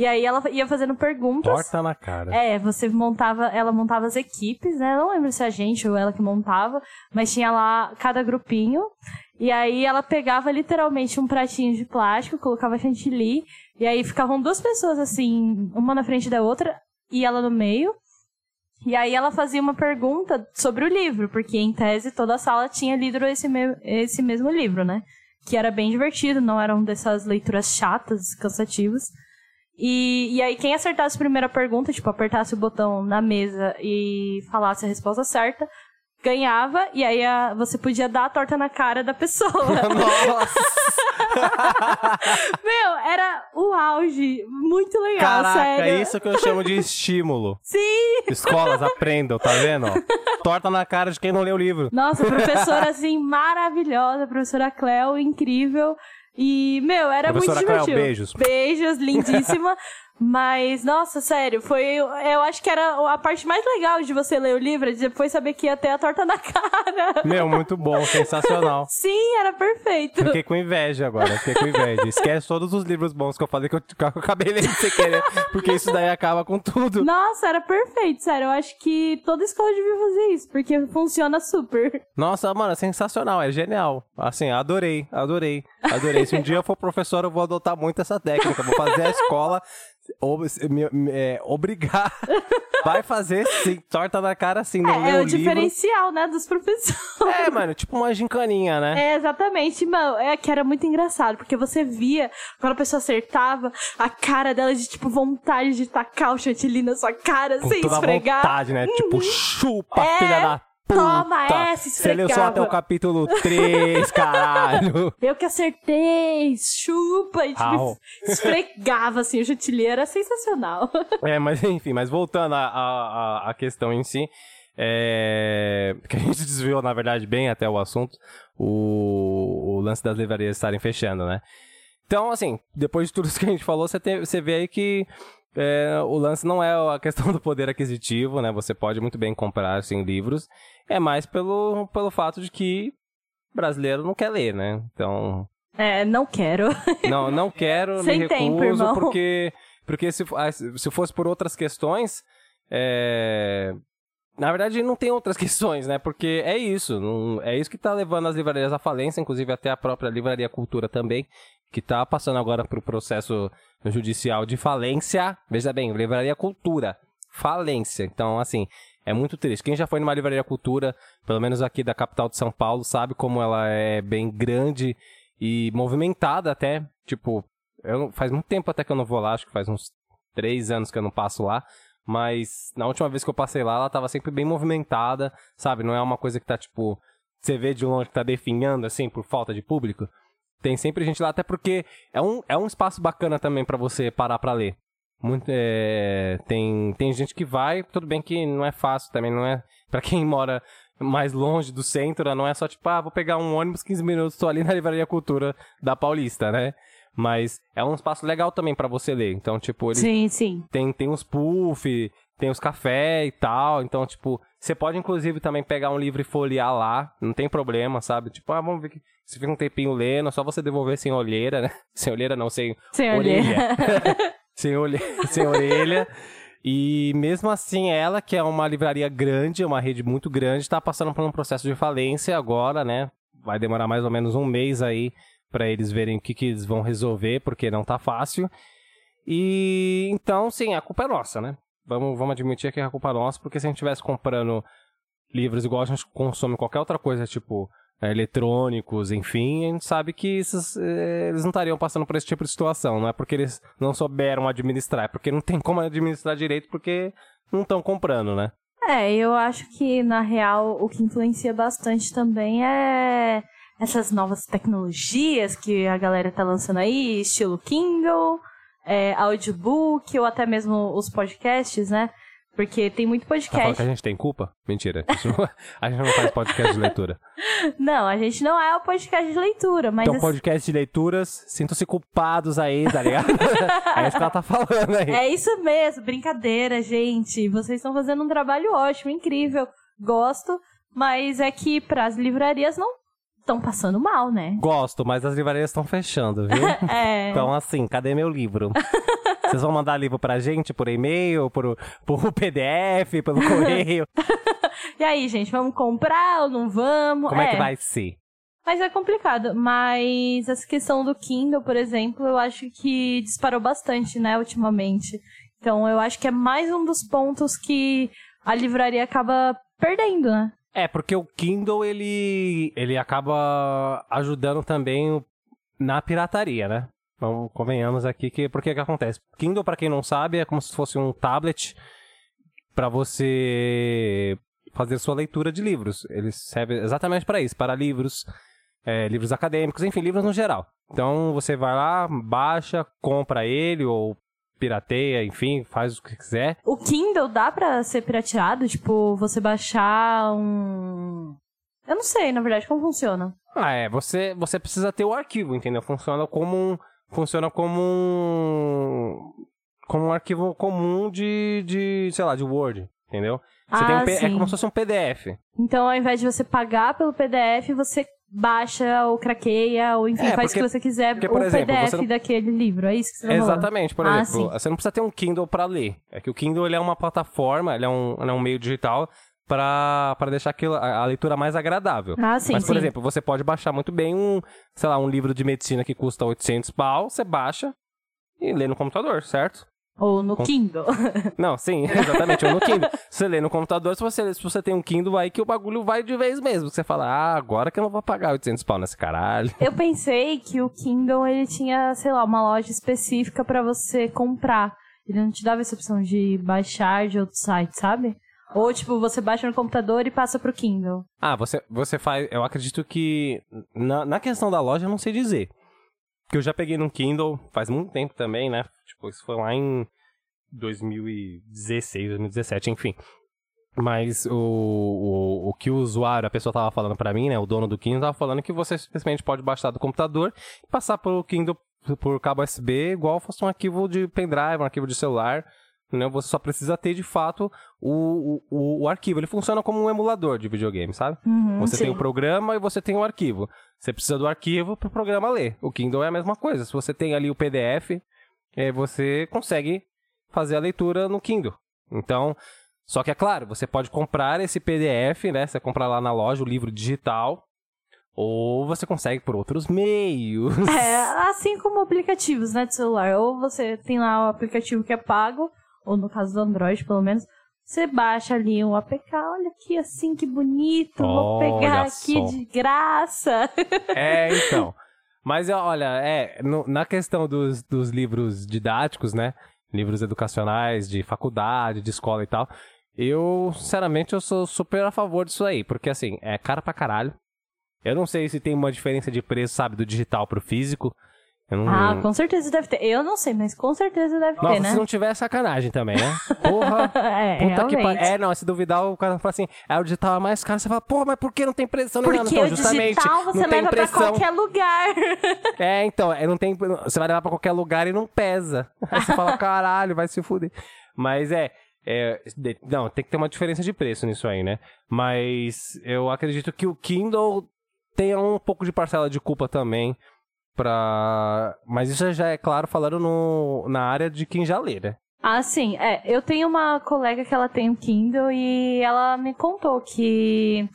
Speaker 2: E aí ela ia fazendo perguntas.
Speaker 1: Porta na cara.
Speaker 2: É, você montava, ela montava as equipes, né? Não lembro se a gente ou ela que montava, mas tinha lá cada grupinho. E aí ela pegava literalmente um pratinho de plástico, colocava chantilly, e aí ficavam duas pessoas assim, uma na frente da outra e ela no meio. E aí ela fazia uma pergunta sobre o livro, porque em tese toda a sala tinha lido esse, me esse mesmo livro, né? que era bem divertido, não eram dessas leituras chatas, cansativas. E, e aí, quem acertasse a primeira pergunta, tipo, apertasse o botão na mesa e falasse a resposta certa, ganhava, e aí a, você podia dar a torta na cara da pessoa.
Speaker 1: Nossa!
Speaker 2: Meu, era o auge. Muito legal,
Speaker 1: Caraca,
Speaker 2: sério.
Speaker 1: é isso que eu chamo de estímulo.
Speaker 2: Sim!
Speaker 1: Escolas, aprendam, tá vendo? Torta na cara de quem não leu o livro.
Speaker 2: Nossa, professora, assim, maravilhosa. Professora Cleo, incrível. E, meu, era
Speaker 1: Professora
Speaker 2: muito divertido.
Speaker 1: beijos.
Speaker 2: Beijos, lindíssima. Mas, nossa, sério, foi. Eu acho que era a parte mais legal de você ler o livro, de depois saber que ia ter a torta na cara.
Speaker 1: Meu, muito bom, sensacional.
Speaker 2: Sim, era perfeito.
Speaker 1: Fiquei com inveja agora, fiquei com inveja. Esquece todos os livros bons que eu falei que eu, que eu acabei lendo sem querer, porque isso daí acaba com tudo.
Speaker 2: Nossa, era perfeito, sério. Eu acho que toda escola devia fazer isso, porque funciona super.
Speaker 1: Nossa, mano, é sensacional, é genial. Assim, adorei, adorei, adorei. Se um dia eu for professor, eu vou adotar muito essa técnica. Vou fazer a escola ob- me- me- é, obrigar. Vai fazer sim, torta na cara assim, não
Speaker 2: É, é
Speaker 1: o livro.
Speaker 2: diferencial, né, dos professores.
Speaker 1: É, mano, tipo uma gincaninha, né?
Speaker 2: É, exatamente, mano. É que era muito engraçado, porque você via, quando a pessoa acertava, a cara dela de, tipo, vontade de tacar o chantilly na sua cara,
Speaker 1: Com
Speaker 2: sem
Speaker 1: toda
Speaker 2: esfregar.
Speaker 1: vontade, né? Tipo, chupa,
Speaker 2: É,
Speaker 1: filha da.
Speaker 2: Toma essa,
Speaker 1: Você leu só
Speaker 2: esfregava.
Speaker 1: até o capítulo 3, caralho.
Speaker 2: Eu que acertei, chupa, e tipo, esfregava, assim, o chantilly era sensacional.
Speaker 1: É, mas enfim, mas voltando à, à, à questão em si, é, que a gente desviou, na verdade, bem até o assunto, o, o lance das livrarias estarem fechando, né? Então, assim, depois de tudo isso que a gente falou, você, tem, você vê aí que é, o lance não é a questão do poder aquisitivo, né? Você pode muito bem comprar, assim, livros, é mais pelo, pelo fato de que brasileiro não quer ler, né? Então,
Speaker 2: É, não quero.
Speaker 1: não, não quero,
Speaker 2: Sem
Speaker 1: me
Speaker 2: tempo,
Speaker 1: recuso,
Speaker 2: irmão.
Speaker 1: porque, porque se, ah, se se fosse por outras questões, é, na verdade não tem outras questões, né? Porque é isso, é isso que tá levando as livrarias à falência, inclusive até a própria Livraria Cultura também, que tá passando agora pro processo judicial de falência. Veja bem, Livraria Cultura, falência. Então, assim, é muito triste. Quem já foi numa Livraria Cultura, pelo menos aqui da capital de São Paulo, sabe como ela é bem grande e movimentada até. Tipo, eu faz muito tempo até que eu não vou lá, acho que faz uns três anos que eu não passo lá. Mas na última vez que eu passei lá, ela tava sempre bem movimentada, sabe? Não é uma coisa que tá, tipo, você vê de longe que tá definhando, assim, por falta de público. Tem sempre gente lá, até porque é um, é um espaço bacana também pra você parar pra ler. Muito, é, tem, tem gente que vai, tudo bem que não é fácil também, não é. Pra quem mora mais longe do centro, não é só tipo, ah, vou pegar um ônibus 15 minutos, tô ali na Livraria Cultura da Paulista, né? Mas é um espaço legal também pra você ler. Então, tipo, ele
Speaker 2: Sim, sim.
Speaker 1: tem, tem uns puff, tem os café e tal. Então, tipo, você pode inclusive também pegar um livro e folhear lá. Não tem problema, sabe? Tipo, ah, vamos ver que. Se fica um tempinho lendo, é só você devolver sem olheira, né? Sem olheira não, sem
Speaker 2: Sem
Speaker 1: orelha.
Speaker 2: olheira.
Speaker 1: sem, olhe... sem orelha. E mesmo assim, ela, que é uma livraria grande, uma rede muito grande, tá passando por um processo de falência agora, né? Vai demorar mais ou menos um mês aí para eles verem o que, que eles vão resolver, porque não tá fácil. E então, sim, a culpa é nossa, né? Vamos, vamos admitir que a culpa é nossa, porque se a gente estivesse comprando livros igual a gente consome qualquer outra coisa, tipo é, eletrônicos, enfim, a gente sabe que esses, eh, eles não estariam passando por esse tipo de situação. Não é porque eles não souberam administrar, é porque não tem como administrar direito, porque não estão comprando, né?
Speaker 2: É, eu acho que, na real, o que influencia bastante também é essas novas tecnologias que a galera tá lançando aí, estilo Kindle, é, audiobook, ou até mesmo os podcasts, né? Porque tem muito
Speaker 1: Tá
Speaker 2: podcast.
Speaker 1: que a gente tem culpa? Mentira. A gente não, a gente não faz podcast de leitura.
Speaker 2: Não, a gente não é o podcast de leitura, mas.
Speaker 1: Então, podcast de leituras, sintam-se culpados aí, tá ligado? é isso que ela tá falando aí.
Speaker 2: É isso mesmo, brincadeira, gente. Vocês estão fazendo um trabalho ótimo, incrível. Gosto, mas é que pras livrarias não estão passando mal, né?
Speaker 1: Gosto, mas as livrarias estão fechando, viu?
Speaker 2: É.
Speaker 1: Então, assim, cadê meu livro? Vocês vão mandar livro pra gente por e-mail, por, por PDF, pelo correio?
Speaker 2: E aí, gente, vamos comprar ou não vamos?
Speaker 1: Como é, que vai ser?
Speaker 2: Mas é complicado. Mas essa questão do Kindle, por exemplo, eu acho que disparou bastante, né, ultimamente. Então eu acho que é mais um dos pontos que a livraria acaba perdendo, né?
Speaker 1: É, porque o Kindle, ele, ele acaba ajudando também na pirataria, né? Então, convenhamos aqui que por que que acontece? Kindle, para quem não sabe, é como se fosse um tablet para você fazer sua leitura de livros. Ele serve exatamente para isso, para livros, é, livros acadêmicos, enfim, livros no geral. Então você vai lá, baixa, compra ele ou pirateia, enfim, faz o que quiser.
Speaker 2: O Kindle dá pra ser pirateado? Tipo, você baixar um. Eu não sei, na verdade, como funciona.
Speaker 1: Ah, é, você, você precisa ter o arquivo, entendeu? Funciona como um. Funciona como um. Como um arquivo comum de, de sei lá, de Word, entendeu? Você tem um
Speaker 2: Ah,
Speaker 1: é
Speaker 2: sim.
Speaker 1: como se fosse um PDF.
Speaker 2: Então, ao invés de você pagar pelo PDF, você baixa ou craqueia, ou enfim,
Speaker 1: É,
Speaker 2: faz o que você quiser,
Speaker 1: porque, por
Speaker 2: o
Speaker 1: exemplo,
Speaker 2: PDF
Speaker 1: não-
Speaker 2: daquele livro. É isso que você tá falando?
Speaker 1: Exatamente, por
Speaker 2: Ah,
Speaker 1: exemplo, você não precisa ter um Kindle para ler. É que o Kindle ele é uma plataforma, ele é um, ele é um meio digital para deixar aquilo, a, a leitura mais agradável.
Speaker 2: Ah, sim,
Speaker 1: Mas, por
Speaker 2: sim.
Speaker 1: exemplo, você pode baixar muito bem um, sei lá, um livro de medicina que custa 800 pau, você baixa e lê no computador, certo?
Speaker 2: Ou no
Speaker 1: Com-
Speaker 2: Kindle.
Speaker 1: Não, sim, exatamente, ou no Kindle. Você lê no computador, se você, se você tem um Kindle, aí que o bagulho vai de vez mesmo. Você fala, ah, agora que eu não vou pagar 800 pau nesse caralho.
Speaker 2: Eu pensei que o Kindle, ele tinha, sei lá, uma loja específica pra você comprar. Ele não te dava essa opção de baixar de outro site, sabe? Ou, tipo, você baixa no computador e passa pro Kindle.
Speaker 1: Ah, você, você faz. Eu acredito que. Na, na questão da loja, eu não sei dizer. Porque eu já peguei no Kindle faz muito tempo também, né? Tipo, isso foi lá em 2016, 2017, enfim. Mas o, o, o que o usuário, a pessoa tava falando pra mim, né? O dono do Kindle tava falando que você simplesmente pode baixar do computador e passar pro Kindle por cabo USB, igual fosse um arquivo de pendrive, um arquivo de celular. Né? Você só precisa ter de fato o, o, o arquivo. Ele funciona como um emulador de videogame, sabe?
Speaker 2: Uhum,
Speaker 1: Você
Speaker 2: sim.
Speaker 1: tem o programa e você tem o arquivo. Você precisa do arquivo para o programa ler. O Kindle é a mesma coisa. Se você tem ali o PDF, eh, você consegue fazer a leitura no Kindle. Então, só que é claro, você pode comprar esse PDF, né? Você compra lá na loja o livro digital. Ou você consegue por outros meios.
Speaker 2: É, assim como aplicativos, né, de celular. Ou você tem lá o aplicativo que é pago, ou no caso do Android, pelo menos, você baixa ali um APK, olha aqui assim, que bonito, vou
Speaker 1: Olha
Speaker 2: pegar aqui
Speaker 1: só.
Speaker 2: de graça.
Speaker 1: É, então. Mas olha, é, no- na questão dos, dos livros didáticos, né? Livros educacionais, de faculdade, de escola e tal. Eu, sinceramente, eu sou super a favor disso aí. Porque, assim, é cara pra caralho. Eu não sei se tem uma diferença de preço, sabe, do digital pro físico. Não...
Speaker 2: Ah, com certeza deve ter. Eu não sei, mas com certeza deve
Speaker 1: Nossa,
Speaker 2: ter, né?
Speaker 1: se não tiver é sacanagem também, né? Porra.
Speaker 2: é,
Speaker 1: Puta que pariu. É, não, se duvidar, o cara fala assim, é o digital é mais caro. Você fala, porra, mas por que não tem pressão?
Speaker 2: Porque
Speaker 1: Então,
Speaker 2: o
Speaker 1: justamente,
Speaker 2: digital você
Speaker 1: não tem
Speaker 2: leva pra qualquer lugar.
Speaker 1: É, então, é, não tem, você vai levar pra qualquer lugar e não pesa. Aí você fala, caralho, vai se fuder. Mas é, é, não, tem que ter uma diferença de preço nisso aí, né? Mas eu acredito que o Kindle tenha um pouco de parcela de culpa também pra... Mas isso já é claro falando no, na área de quem já lê, né?
Speaker 2: Ah, sim. É, eu tenho uma colega que ela tem um Kindle e ela me contou que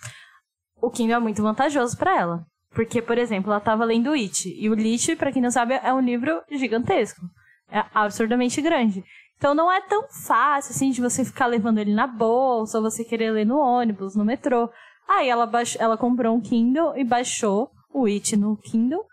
Speaker 2: o Kindle é muito vantajoso pra ela. Porque, por exemplo, ela tava lendo It. E o It, pra quem não sabe, é um livro gigantesco. É absurdamente grande. Então não é tão fácil, assim, de você ficar levando ele na bolsa, ou você querer ler no ônibus, no metrô. Aí ela, baix... ela comprou um Kindle e baixou o It no Kindle.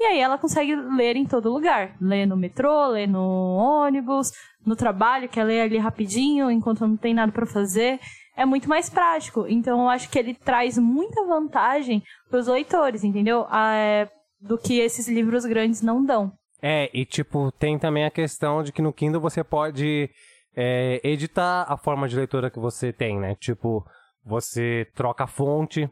Speaker 2: E aí ela consegue ler em todo lugar. Ler no metrô, ler no ônibus, no trabalho, quer ler ali rapidinho, enquanto não tem nada pra fazer. É muito mais prático. Então eu acho que ele traz muita vantagem pros leitores, entendeu? Ah, é, do que esses livros grandes não dão.
Speaker 1: É, e tipo, tem também a questão de que no Kindle você pode é, editar a forma de leitura que você tem, né? Tipo, você troca a fonte,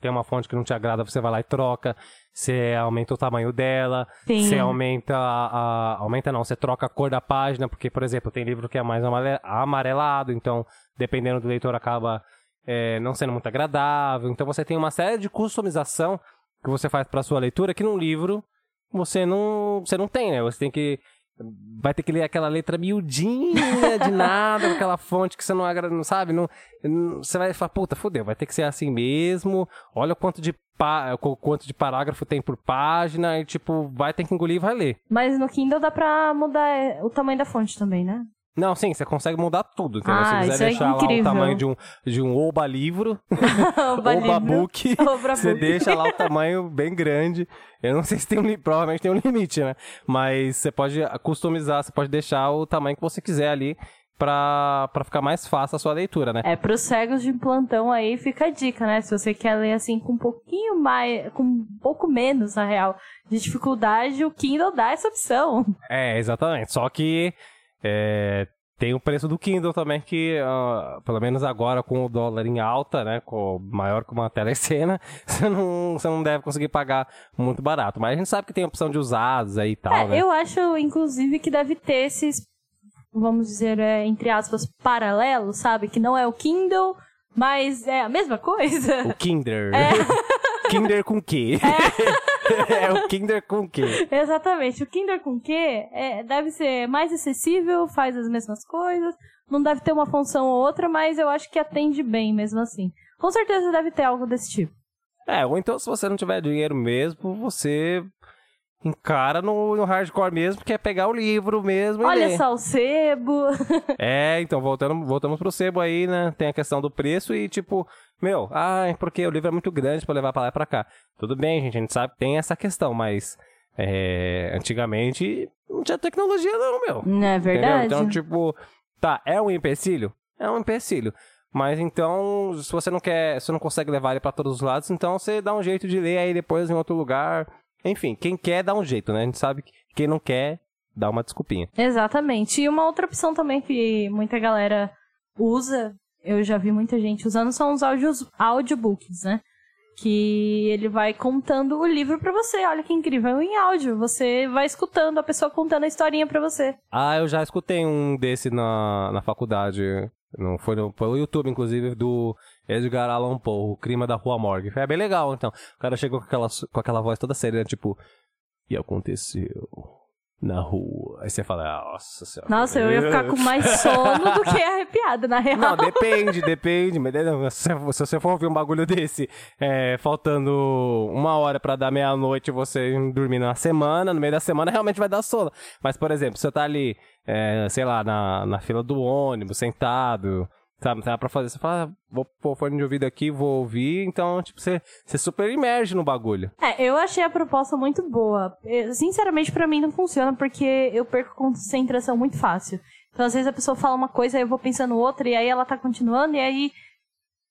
Speaker 1: tem uma fonte que não te agrada, você vai lá e troca. Você aumenta o tamanho dela,
Speaker 2: Sim.
Speaker 1: você aumenta a, a- Aumenta não, você troca a cor da página, porque, por exemplo, tem livro que é mais amarelado, então, dependendo do leitor, acaba é, não sendo muito agradável. Então você tem uma série de customização que você faz para sua leitura que num livro você não, você não tem, né? Você tem que vai ter que ler aquela letra miudinha de nada, aquela fonte que você não agrada, não sabe, não, não- você vai falar, puta, fodeu, vai ter que ser assim mesmo. Olha o quanto de pá- quanto de parágrafo tem por página e tipo, vai ter que engolir e vai ler.
Speaker 2: Mas no Kindle dá pra mudar é, o tamanho da fonte também, né?
Speaker 1: Não, sim, você consegue mudar tudo, entendeu?
Speaker 2: Ah,
Speaker 1: Se quiser
Speaker 2: é
Speaker 1: deixar lá o tamanho de um, de um Oba livro,
Speaker 2: Oba
Speaker 1: Oba book,
Speaker 2: Oba
Speaker 1: você
Speaker 2: book.
Speaker 1: deixa lá o tamanho bem grande. Eu não sei se tem um limite, provavelmente tem um limite, né? Mas você pode customizar, você pode deixar o tamanho que você quiser ali pra, pra ficar mais fácil a sua leitura, né?
Speaker 2: É, pros cegos de plantão aí fica a dica, né? Se você quer ler assim com um pouquinho mais, com um pouco menos, na real, de dificuldade, o Kindle dá essa opção.
Speaker 1: É, exatamente. Só que é, tem o preço do Kindle também, que ah, pelo menos agora com o dólar em alta, né? Com, maior que uma telecena, você não, você não deve conseguir pagar muito barato. Mas a gente sabe que tem opção de usados aí e tal,
Speaker 2: É,
Speaker 1: né?
Speaker 2: eu acho, inclusive, que deve ter esses, vamos dizer, é, entre aspas, paralelos, sabe? Que não é o Kindle, mas é a mesma coisa.
Speaker 1: O Kinder. Kinder com quê? É. o Kinder com quê?
Speaker 2: Exatamente. O Kinder com Q é, deve ser mais acessível, faz as mesmas coisas, não deve ter uma função ou outra, mas eu acho que atende bem mesmo assim. Com certeza deve ter algo desse tipo.
Speaker 1: É, ou então se você não tiver dinheiro mesmo, você encara no, no hardcore mesmo, que é pegar o livro mesmo e
Speaker 2: Olha
Speaker 1: ler.
Speaker 2: só o sebo.
Speaker 1: É, então, voltando, voltamos pro sebo aí, né? Tem a questão do preço e, tipo, meu, ah, porque o livro é muito grande pra levar pra lá e pra cá. Tudo bem, gente, a gente sabe que tem essa questão, mas é, antigamente não tinha tecnologia não, meu.
Speaker 2: Não é
Speaker 1: Entendeu?
Speaker 2: verdade?
Speaker 1: Então, tipo, tá, é um empecilho? É um empecilho. Mas então, se você não quer, se você não consegue levar ele pra todos os lados, então você dá um jeito de ler aí depois em outro lugar. Enfim, quem quer dá um jeito, né? A gente sabe que quem não quer dá uma desculpinha.
Speaker 2: Exatamente. E uma outra opção também que muita galera usa, eu já vi muita gente usando, são os audios, audiobooks, né? Que ele vai contando o livro pra você. Olha que incrível, em áudio. Você vai escutando a pessoa contando a historinha pra você.
Speaker 1: Ah, eu já escutei um desse na, na faculdade. Não foi no, pelo YouTube, inclusive, do Edgar Allan Poe, o crime da Rua Morgue. É bem legal, então. O cara chegou com aquela, com aquela voz toda séria, tipo, e aconteceu na rua. Aí você fala, "Ah, nossa senhora.
Speaker 2: Nossa, eu ia ficar com mais sono do que arrepiada, na real.
Speaker 1: Não, depende, depende. Mas não, se, você- for ouvir um bagulho desse, é, faltando uma hora pra dar meia-noite e você dormir na semana, no meio da semana, realmente vai dar sono. Mas, por exemplo, você tá ali, é, sei lá, na, na fila do ônibus, sentado, sabe, não pra fazer. Você fala, ah, vou pôr fone de ouvido aqui, vou ouvir. Então, tipo, você, você super imerge no bagulho.
Speaker 2: É, eu achei a proposta muito boa. Eu, sinceramente, pra mim não funciona porque eu perco concentração muito fácil. Então, às vezes a pessoa fala uma coisa, aí eu vou pensando outra, e aí ela tá continuando, e aí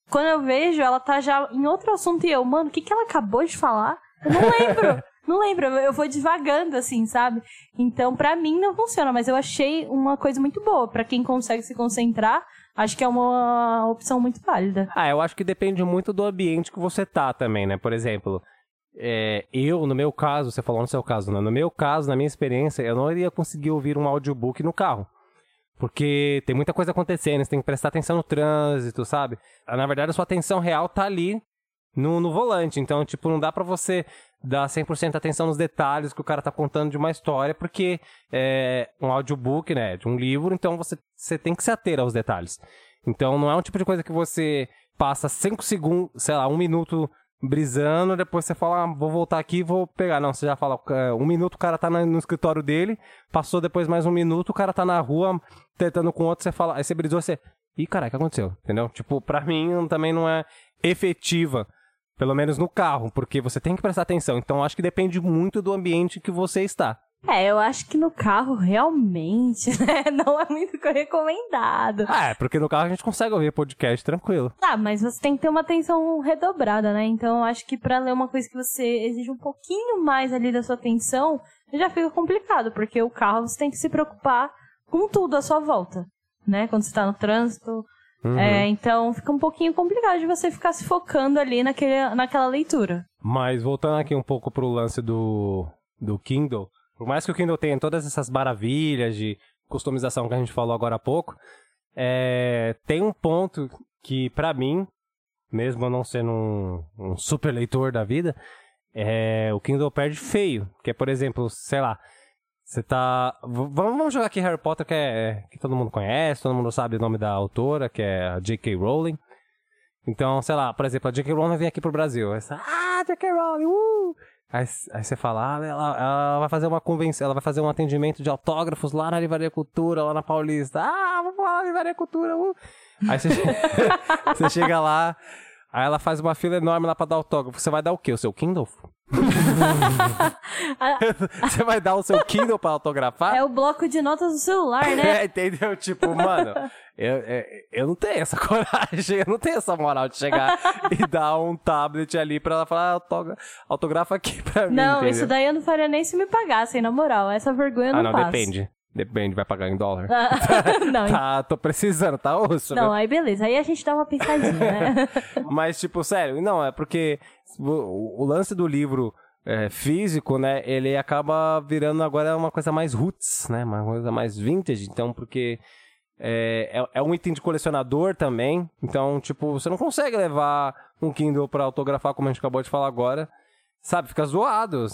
Speaker 2: quando eu vejo, ela tá já em outro assunto e eu, mano, o que, que ela acabou de falar? Eu não lembro. não lembro. Eu vou divagando, assim, sabe? Então, pra mim não funciona, mas eu achei uma coisa muito boa. Pra quem consegue se concentrar, acho que é uma opção muito válida.
Speaker 1: Ah, eu acho que depende muito do ambiente que você tá também, né? Por exemplo, é, eu, no meu caso, você falou no seu caso, né? No meu caso, na minha experiência, eu não iria conseguir ouvir um audiobook no carro. Porque tem muita coisa acontecendo, você tem que prestar atenção no trânsito, sabe? Ah, Na verdade, a sua atenção real tá ali no, no volante. Então, tipo, não dá pra você dar 100% atenção nos detalhes que o cara tá contando de uma história, porque é um audiobook, né, de um livro, então você, você tem que se ater aos detalhes. Então, não é um tipo de coisa que você passa 5 segundos, sei lá, um minuto brisando, depois você fala, ah, vou voltar aqui vou pegar. Não, você já fala, é, um minuto o cara tá no escritório dele, passou depois mais um minuto, o cara tá na rua tentando com outro, você fala, aí você brisou, você, ih, caralho, o que aconteceu? Entendeu? Tipo, pra mim também não é efetiva, pelo menos no carro, porque você tem que prestar atenção. Então, acho que depende muito do ambiente que você está.
Speaker 2: É, eu acho que no carro realmente, né, não é muito recomendado.
Speaker 1: Ah, é, porque no carro a gente consegue ouvir podcast tranquilo.
Speaker 2: Ah, mas você tem que ter uma atenção redobrada, né? Então eu acho que pra ler uma coisa que você exige um pouquinho mais ali da sua atenção, já fica complicado, porque o carro você tem que se preocupar com tudo à sua volta, né? Quando você tá no trânsito.
Speaker 1: Uhum.
Speaker 2: É, então fica um pouquinho complicado de você ficar se focando ali naquele, naquela leitura.
Speaker 1: Mas voltando aqui um pouco pro lance do, do Kindle, por mais que o Kindle tenha todas essas maravilhas de customização que a gente falou agora há pouco, é, tem um ponto que, pra mim, mesmo eu não sendo um, um super leitor da vida, é, o Kindle perde feio. Que é, por exemplo, sei lá, você tá. v- Vamos jogar aqui Harry Potter, que, é, que todo mundo conhece, todo mundo sabe o nome da autora, que é a J.K. Rowling. Então, sei lá, por exemplo, a J.K. Rowling vem aqui pro Brasil. Aí você, ah, J.K. Rowling, uh! Aí, você fala, ah, ela, ela vai fazer uma convenção, ela vai fazer um atendimento de autógrafos lá na Livraria Cultura, lá na Paulista. Ah, vamos lá na Livraria Cultura. Uh. Aí você, você chega lá, aí ela faz uma fila enorme lá pra dar autógrafo. Você vai dar o quê? O seu Kindle? você vai dar o seu Kindle pra autografar?
Speaker 2: É o bloco de notas do celular, né?
Speaker 1: É, entendeu? Tipo, mano, eu, eu, eu não tenho essa coragem, eu não tenho essa moral de chegar e dar um tablet ali pra ela falar, "Autógra- autografa aqui pra mim.
Speaker 2: Não,
Speaker 1: entendeu?
Speaker 2: isso daí eu não faria nem se me pagassem, na moral. Essa vergonha eu não
Speaker 1: Ah, não,
Speaker 2: passo.
Speaker 1: depende. Depende, vai pagar em dólar.
Speaker 2: não,
Speaker 1: Tá, tô precisando, tá osso.
Speaker 2: não,
Speaker 1: viu?
Speaker 2: aí beleza. Aí a gente dá uma pensadinha, né?
Speaker 1: Mas, tipo, sério, não, é porque o, o lance do livro é, físico, né, ele acaba virando agora uma coisa mais roots, né, uma coisa mais vintage, então, porque é, é, é um item de colecionador também, então, tipo, você não consegue levar um Kindle pra autografar, como a gente acabou de falar agora, sabe, fica zoado,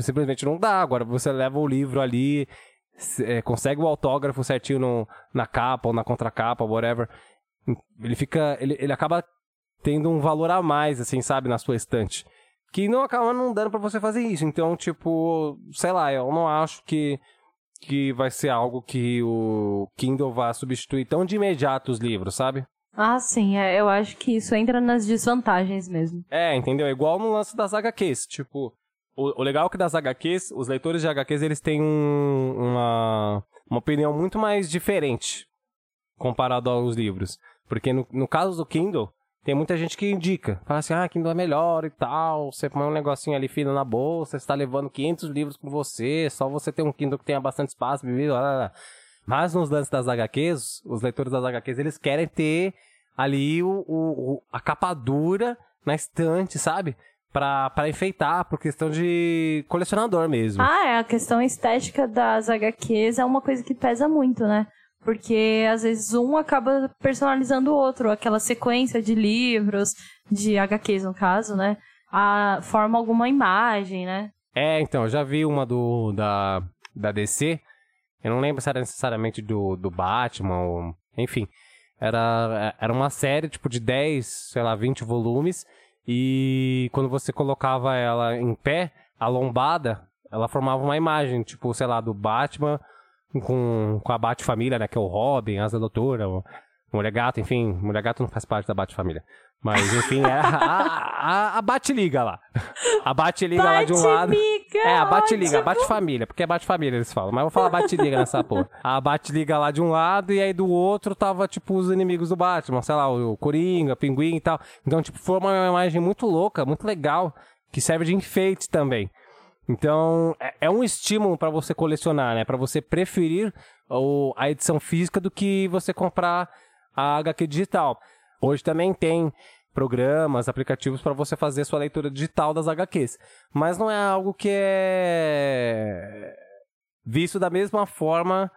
Speaker 1: simplesmente não dá, agora você leva o livro ali, é, consegue o autógrafo certinho no, na capa ou na contracapa, whatever, ele fica, ele, ele acaba tendo um valor a mais, assim, sabe, na sua estante. Que não acaba não dando pra você fazer isso. Então, tipo, sei lá, eu não acho que, que vai ser algo que o Kindle vá substituir tão de imediato os livros, sabe?
Speaker 2: ah, sim. é, eu acho que isso entra nas desvantagens mesmo.
Speaker 1: É, entendeu? É igual no lance das HQs. Tipo, o, o legal é que das HQs, os leitores de HQs, eles têm um- uma, uma opinião muito mais diferente comparado aos livros. Porque no, no caso do Kindle, tem muita gente que indica. Fala assim, ah, Kindle é melhor e tal. Você põe um negocinho ali fino na bolsa, você tá levando 500 livros com você, só você tem um Kindle que tenha bastante espaço, blá, blá, blá. Mas nos lances das HQs, os leitores das HQs, eles querem ter ali o, o- o- a capa dura na estante, sabe? Pra, pra enfeitar, por questão de colecionador mesmo.
Speaker 2: Ah, é, a questão estética das HQs é uma coisa que pesa muito, né? Porque às vezes um acaba personalizando o outro, aquela sequência de livros, de HQs no caso, né? A, forma alguma imagem, né?
Speaker 1: É, então, eu já vi uma do da, da DC. Eu não lembro se era necessariamente do, do Batman ou. Enfim. Era, era uma série, tipo, de 10, sei lá, 20 volumes. E quando você colocava ela em pé, a lombada, ela formava uma imagem, tipo, sei lá, do Batman com, com a Bat-família, né? Que é o Robin, Asa Doutora, o Mulher Gato, enfim. Mulher Gato não faz parte da Bat-família. Mas, enfim, é a, a, a Bat-Liga lá. A Bat-Liga lá de um lado.
Speaker 2: Bate-liga,
Speaker 1: É, a Bate-Liga, a. Bate-Família, porque é Bate-Família eles falam, mas eu vou falar Bate-Liga nessa porra. A Bate-Liga lá de um lado e aí do outro tava, tipo, os inimigos do Batman, sei lá, o Coringa, o Pinguim e tal. Então, tipo, foi uma imagem muito louca, muito legal, que serve de enfeite também. Então, é, é um estímulo pra você colecionar, né? Pra você preferir o, a edição física do que você comprar a HQ digital. Hoje também tem programas, aplicativos para você fazer sua leitura digital das HQs. Mas não é algo que é visto da mesma forma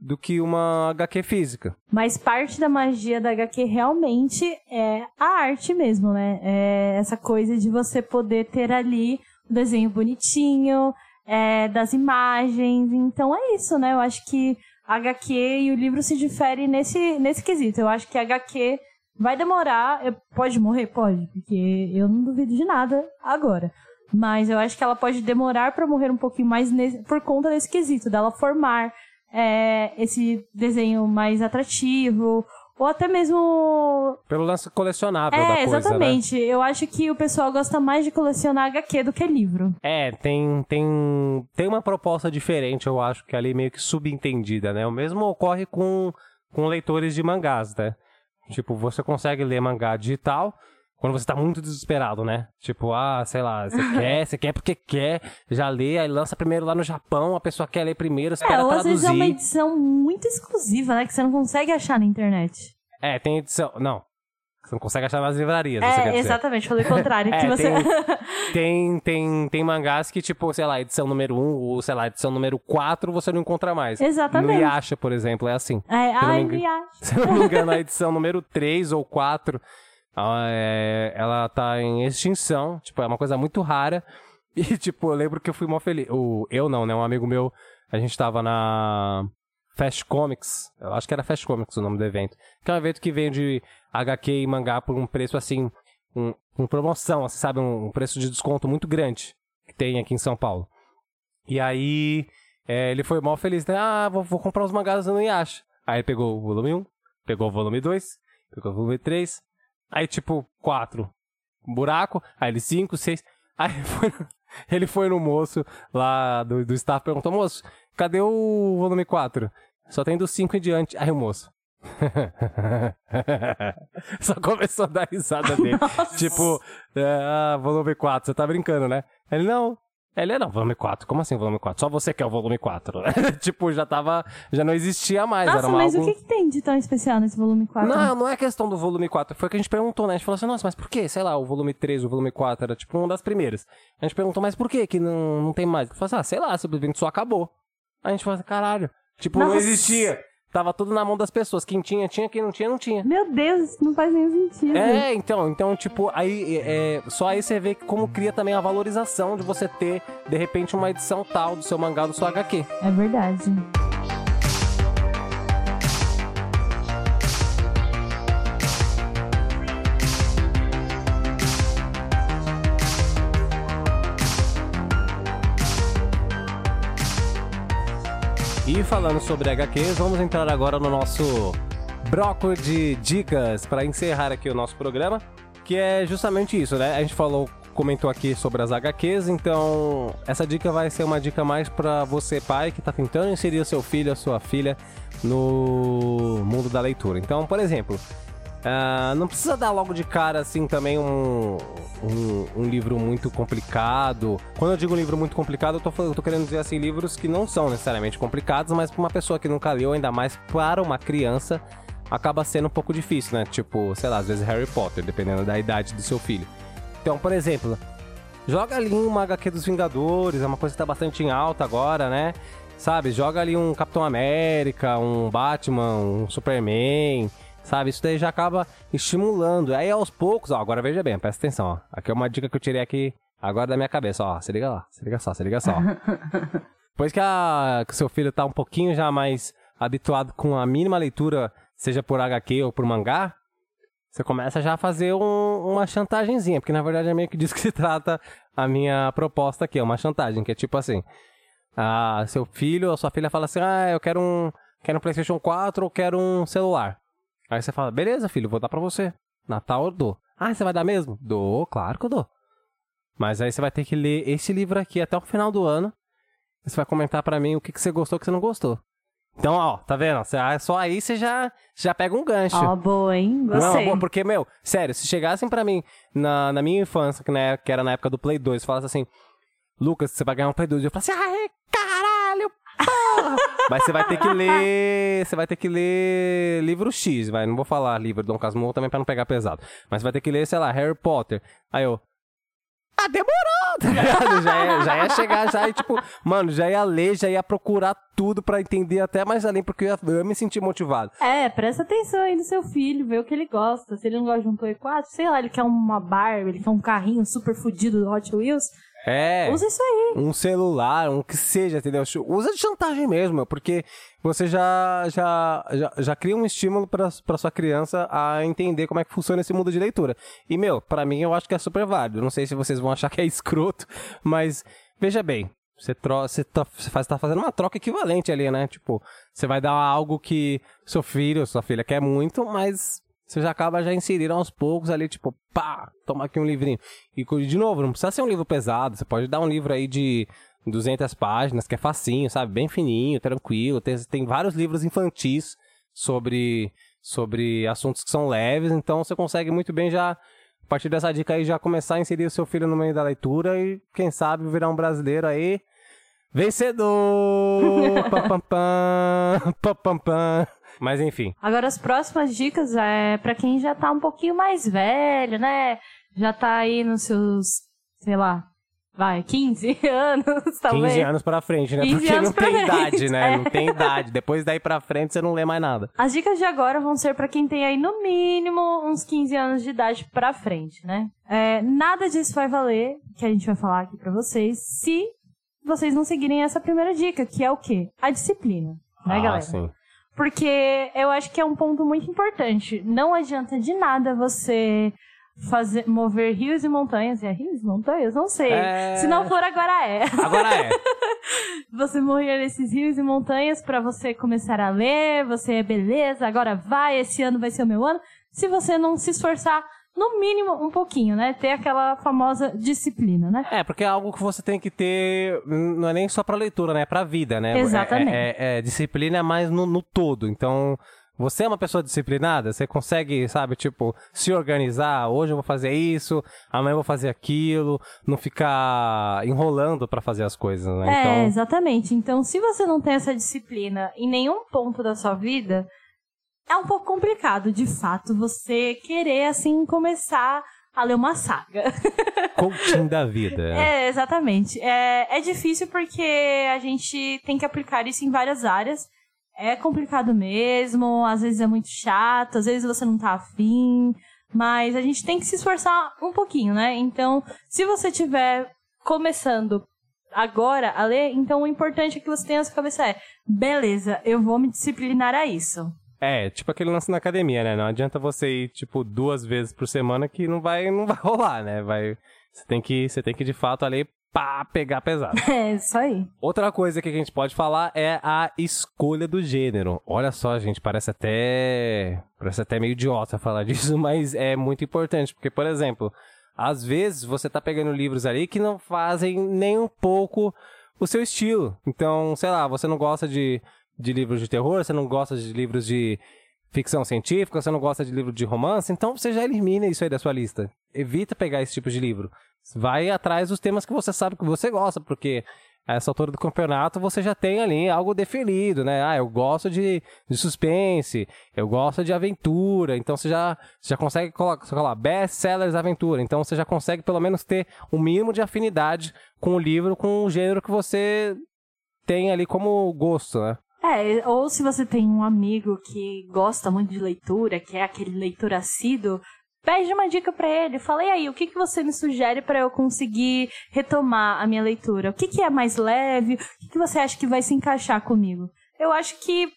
Speaker 1: do que uma HQ física.
Speaker 2: Mas parte da magia da HQ realmente é a arte mesmo, né? É essa coisa de você poder ter ali o desenho bonitinho, é, das imagens. Então é isso, né? Eu acho que a HQ e o livro se diferem nesse, nesse quesito. Eu acho que a HQ vai demorar. Pode morrer? Pode, porque eu não duvido de nada agora. Mas eu acho que ela pode demorar pra morrer um pouquinho mais nesse- por conta desse quesito, dela formar é, esse desenho mais atrativo, ou até mesmo.
Speaker 1: Pelo lance colecionável da
Speaker 2: É,
Speaker 1: coisa, né?
Speaker 2: exatamente. Eu acho que o pessoal gosta mais de colecionar HQ do que livro.
Speaker 1: É, tem, tem, tem uma proposta diferente, eu acho, que é ali meio que subentendida, né? O mesmo ocorre com, com leitores de mangás, né? Tipo, você consegue ler mangá digital quando você tá muito desesperado, né? Tipo, ah, sei lá, você quer, você quer porque quer, já lê, aí lança primeiro lá no Japão, a pessoa quer ler primeiro, espera
Speaker 2: É, ou às
Speaker 1: traduzir.
Speaker 2: vezes é uma edição muito exclusiva, né? Que você não consegue achar na internet.
Speaker 1: É, tem edição. Não. Você não consegue achar nas livrarias,
Speaker 2: É, exatamente, falei o contrário.
Speaker 1: É,
Speaker 2: que você...
Speaker 1: Tem, tem, tem mangás que, tipo, sei lá, edição número 1 ou, sei lá, edição número 4 você não encontra mais.
Speaker 2: Exatamente.
Speaker 1: No Yasha, por exemplo, é assim.
Speaker 2: É, ai,
Speaker 1: me engano-
Speaker 2: me acho.
Speaker 1: Se eu não me engano, a edição número 3 ou 4, ela, é- ela tá em extinção. Tipo, é uma coisa muito rara. E, tipo, eu lembro que eu fui mó feliz. O, eu não, né? Um amigo meu, a gente tava na Fast Comics. Eu acho que era Fast Comics o nome do evento. Que é um evento que vende HQ e mangá por um preço assim, um, com promoção, assim, sabe? Um, um preço de desconto muito grande. tem aqui em São Paulo. E aí, é, ele foi mal feliz, né? Ah, vou, vou comprar os mangás no Yasha. Aí pegou o volume 1, pegou o volume 2, pegou o volume 3, aí tipo, 4. Buraco, aí ele 5, 6. Aí foi, ele foi no moço lá do, do staff perguntou, moço, cadê o volume 4? Só tem do 5 em diante. Aí o moço. Só começou a dar risada dele. Tipo, é, ah, volume 4, você tá brincando, né? Ele, não. Ele, não, volume 4. Como assim volume 4? Só você quer o volume 4. tipo, já tava. Já não existia mais.
Speaker 2: Nossa,
Speaker 1: era uma
Speaker 2: mas
Speaker 1: algo...
Speaker 2: o que, que tem de tão especial nesse volume 4?
Speaker 1: Não, não é questão do volume 4. Foi o que a gente perguntou, né? A gente falou assim, nossa, mas por quê? Sei lá, o volume 3, o volume 4 era tipo uma das primeiras. A gente perguntou, mas por que que não, não tem mais? Ele falou assim, ah, sei lá, simplesmente só acabou. A gente falou assim, caralho. Tipo, não
Speaker 2: Nossa.
Speaker 1: existia. Tava tudo na mão das pessoas. Quem tinha, tinha. Quem não tinha, não tinha.
Speaker 2: Meu Deus, isso não faz nenhum sentido.
Speaker 1: É, então, então, tipo, aí é, só aí você vê como cria também a valorização de você ter, de repente, uma edição tal do seu mangá, do seu HQ.
Speaker 2: É verdade.
Speaker 1: E falando sobre HQs, vamos entrar agora no nosso bloco de dicas para encerrar aqui o nosso programa, que é justamente isso, né? A gente falou, comentou aqui sobre as HQs, então essa dica vai ser uma dica mais para você pai que tá tentando inserir o seu filho, a sua filha no mundo da leitura. Então, por exemplo, ah, não precisa dar logo de cara assim também um, um, um livro muito complicado. Quando eu digo livro muito complicado, eu tô, eu tô querendo dizer assim, livros que não são necessariamente complicados, mas pra uma pessoa que nunca leu, ainda mais para uma criança, acaba sendo um pouco difícil, né? Tipo, sei lá, às vezes Harry Potter, dependendo da idade do seu filho. Então, por exemplo, joga ali uma HQ dos Vingadores, é uma coisa que tá bastante em alta agora, né? Sabe, joga ali um Capitão América, um Batman, um Superman, sabe? Isso daí já acaba estimulando. Aí aos poucos, ó, agora veja bem, presta atenção, ó. Aqui é uma dica que eu tirei aqui agora da minha cabeça, ó. Se liga lá, se liga só, se liga só. Depois que, a, que o seu filho tá um pouquinho já mais habituado com a mínima leitura, seja por HQ ou por mangá, você começa já a fazer um- uma chantagemzinha, porque na verdade é meio que disso que se trata a minha proposta aqui, é uma chantagem, que é tipo assim, ah, seu filho ou sua filha fala assim, ah, eu quero um, quero um Playstation 4 ou quero um celular. Aí você fala, beleza filho, vou dar pra você, Natal eu dou. Ah, você vai dar mesmo? Dou, claro que eu dou. Mas aí você vai ter que ler esse livro aqui até o final do ano, você vai comentar pra mim o que, que você gostou e o que você não gostou. Então, ó, tá vendo? Ah, Só aí você já, já pega um gancho.
Speaker 2: Ó, boa, hein?
Speaker 1: Não,
Speaker 2: Gostei.
Speaker 1: boa, porque, meu, sério, se chegassem pra mim na, na minha infância, que, na, que era na época do Play 2, falasse assim, Lucas, você vai ganhar um Play 2, eu ai, caralho, porra! Mas você vai ter que ler, você vai ter que ler livro X, vai, não vou falar livro Dom Casmurro também pra não pegar pesado, mas você vai ter que ler, sei lá, Harry Potter. Aí eu, ah, demorou, tá ligado? Já ia, já ia chegar, já ia, tipo, mano, já ia ler, já ia procurar tudo pra entender até mais além, porque eu ia, eu ia me sentir motivado.
Speaker 2: É, presta atenção aí no seu filho, vê o que ele gosta. Se ele não gosta de um Play 4, sei lá, ele quer uma Barbie, ele quer um carrinho super fudido do Hot Wheels,
Speaker 1: É.
Speaker 2: usa isso aí.
Speaker 1: um celular, um que seja, entendeu? Usa de chantagem mesmo, porque você já já, já, já cria um estímulo pra pra sua criança a entender como é que funciona esse mundo de leitura. E, meu, pra mim eu acho que é super válido. Não sei se vocês vão achar que é escroto, mas veja bem. Você, tro você, tá, você faz, tá fazendo uma troca equivalente ali, né? Tipo, você vai dar algo que seu filho, sua filha quer muito, mas você já acaba já inserindo aos poucos ali, tipo, pá, toma aqui um livrinho. E, de novo, não precisa ser um livro pesado, você pode dar um livro aí de 200 páginas, que é facinho, sabe? Bem fininho, tranquilo. Tem, tem vários livros infantis sobre, sobre assuntos que são leves, então você consegue muito bem já, a partir dessa dica aí, já começar a inserir o seu filho no meio da leitura e, quem sabe, virar um brasileiro aí. Vencedor! pam, pam, pam, pam, pam, pam. Mas enfim.
Speaker 2: Agora as próximas dicas é pra quem já tá um pouquinho mais velho, né? Já tá aí nos seus, sei lá, vai, 15 anos, talvez.
Speaker 1: 15 anos pra frente, né?
Speaker 2: 15
Speaker 1: Porque não tem
Speaker 2: frente,
Speaker 1: idade, né?
Speaker 2: é.
Speaker 1: Não tem idade. Depois daí pra frente você não lê mais nada.
Speaker 2: As dicas de agora vão ser pra quem tem aí no mínimo uns 15 anos de idade pra frente, né? É, nada disso vai valer, que a gente vai falar aqui pra vocês, se vocês não seguirem essa primeira dica, que é o quê? A disciplina, né,
Speaker 1: ah,
Speaker 2: galera?
Speaker 1: sim.
Speaker 2: Porque eu acho que é um ponto muito importante. Não adianta de nada você fazer, mover rios e montanhas. É rios e montanhas? Não sei.
Speaker 1: É.
Speaker 2: Se não for, agora é.
Speaker 1: Agora é.
Speaker 2: você mover esses rios e montanhas pra você começar a ler, você é beleza, agora vai, esse ano vai ser o meu ano. Se você não se esforçar, no mínimo um pouquinho, né? Ter aquela famosa disciplina, né?
Speaker 1: É, porque é algo que você tem que ter, não é nem só pra leitura, né? É pra vida, né?
Speaker 2: Exatamente.
Speaker 1: É, é- é- disciplina é mais no, no todo. Então, você é uma pessoa disciplinada, você consegue, sabe, tipo, se organizar. Hoje eu vou fazer isso, amanhã eu vou fazer aquilo, não ficar enrolando pra fazer as coisas, né?
Speaker 2: É,
Speaker 1: Então,
Speaker 2: exatamente. Então, se você não tem essa disciplina em nenhum ponto da sua vida, é um pouco complicado, de fato, você querer, assim, começar a ler uma saga.
Speaker 1: coaching da vida.
Speaker 2: É, exatamente. É, é difícil porque a gente tem que aplicar isso em várias áreas. É complicado mesmo, às vezes é muito chato, às vezes você não tá afim, mas a gente tem que se esforçar um pouquinho, né? Então, se você estiver começando agora a ler, então o importante é que você tenha na sua cabeça é, beleza, eu vou me disciplinar a isso.
Speaker 1: É, tipo aquele lance na academia, né? Não adianta você ir, tipo, duas vezes por semana que não vai, não vai rolar, né? Vai, você tem que, você tem que de fato ali, pá, pegar pesado.
Speaker 2: É, isso aí.
Speaker 1: Outra coisa que a gente pode falar é a escolha do gênero. Olha só, gente, parece até, parece até meio idiota falar disso, mas é muito importante, porque, por exemplo, às vezes você tá pegando livros ali que não fazem nem um pouco o seu estilo. Então, sei lá, você não gosta de, de livros de terror, você não gosta de livros de ficção científica, você não gosta de livro de romance, então você já elimina isso aí da sua lista. Evita pegar esse tipo de livro. Vai atrás dos temas que você sabe que você gosta, porque a essa altura do campeonato você já tem ali algo definido, né? Ah, eu gosto de, de suspense, eu gosto de aventura, então você já, você já consegue colocar, best sellers aventura, então você já consegue pelo menos ter um mínimo de afinidade com o livro, com o gênero que você tem ali como gosto, né?
Speaker 2: É, ou se você tem um amigo que gosta muito de leitura, que é aquele leitor assíduo, pede uma dica pra ele. Fala, e aí, o que, que você me sugere pra eu conseguir retomar a minha leitura? O que, que é mais leve? O que, que você acha que vai se encaixar comigo? Eu acho que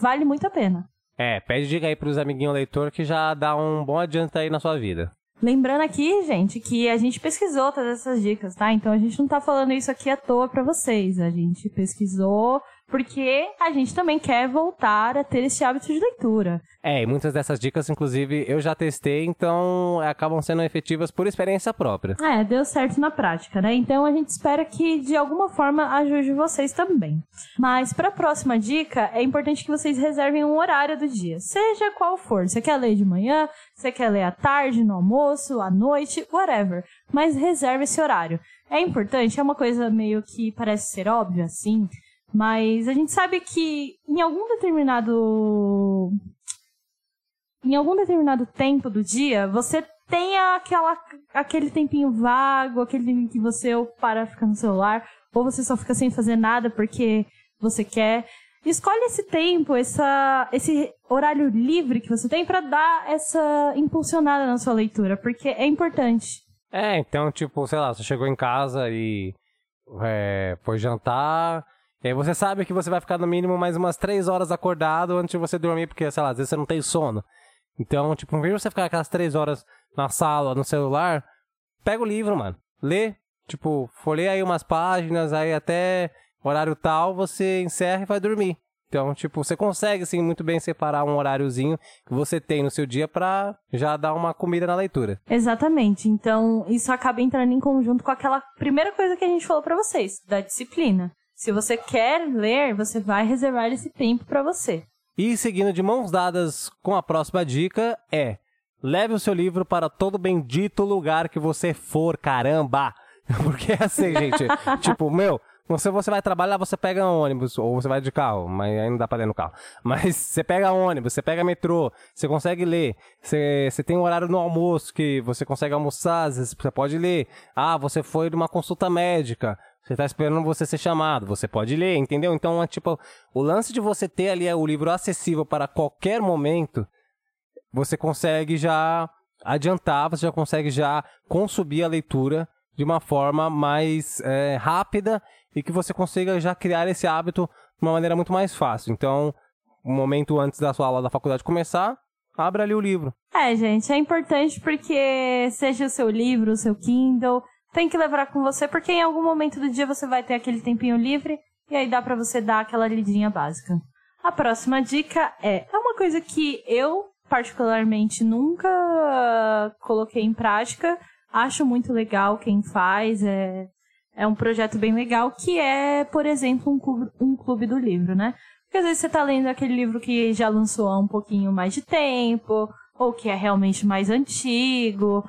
Speaker 2: vale muito a pena.
Speaker 1: É, pede dica aí pros amiguinhos leitor que já dá um bom adianto aí na sua vida.
Speaker 2: Lembrando aqui, gente, que a gente pesquisou todas essas dicas, tá? Então a gente não tá falando isso aqui à toa pra vocês. A gente pesquisou porque a gente também quer voltar a ter esse hábito de leitura.
Speaker 1: É, e muitas dessas dicas, inclusive, eu já testei, então acabam sendo efetivas por experiência própria.
Speaker 2: É, deu certo na prática, né? Então a gente espera que de alguma forma ajude vocês também. Mas para a próxima dica, é importante que vocês reservem um horário do dia, seja qual for. Você quer ler de manhã, você quer ler à tarde, no almoço, à noite, whatever. Mas reserve esse horário. É importante, é uma coisa meio que parece ser óbvia, assim, mas a gente sabe que em algum determinado em algum determinado tempo do dia, você tem aquela, aquele tempinho vago, aquele tempinho que você ou para ficar no celular, ou você só fica sem fazer nada porque você quer. Escolhe esse tempo, essa, esse horário livre que você tem para dar essa impulsionada na sua leitura, porque é importante.
Speaker 1: É, então, tipo, sei lá, você chegou em casa e é, foi jantar, e aí você sabe que você vai ficar no mínimo mais umas três horas acordado antes de você dormir, porque, sei lá, às vezes você não tem sono. Então, tipo, em vez de você ficar aquelas três horas na sala, no celular, pega o livro, mano. Lê, tipo, folheia aí umas páginas, aí até horário tal, você encerra e vai dormir. Então, tipo, você consegue, assim, muito bem separar um horáriozinho que você tem no seu dia pra já dar uma comida na leitura.
Speaker 2: Exatamente. Então, isso acaba entrando em conjunto com aquela primeira coisa que a gente falou pra vocês, da disciplina. Se você quer ler, você vai reservar esse tempo pra você.
Speaker 1: E seguindo de mãos dadas com a próxima dica é: leve o seu livro para todo bendito lugar que você for, caramba! Porque é assim, gente, tipo, meu, você, você vai trabalhar, você pega um ônibus, ou você vai de carro, mas aí não dá pra ler no carro. Mas você pega ônibus, você pega metrô, você consegue ler. Você, você tem um horário no almoço que você consegue almoçar, às vezes você pode ler. Ah, você foi numa consulta médica, você tá esperando você ser chamado, você pode ler, entendeu? Então, é tipo, o lance de você ter ali o livro acessível para qualquer momento, você consegue já adiantar, você já consegue já consumir a leitura de uma forma mais é, rápida e que você consiga já criar esse hábito de uma maneira muito mais fácil. Então, um momento antes da sua aula da faculdade começar, abra ali o livro.
Speaker 2: É, gente, é importante porque seja o seu livro, o seu Kindle, tem que levar com você, porque em algum momento do dia você vai ter aquele tempinho livre e aí dá pra você dar aquela lidinha básica. A próxima dica é, é uma coisa que eu particularmente nunca coloquei em prática, acho muito legal quem faz, é, é um projeto bem legal, que é, por exemplo, um clube, um clube do livro, né? Porque às vezes você tá lendo aquele livro que já lançou há um pouquinho mais de tempo, ou que é realmente mais antigo,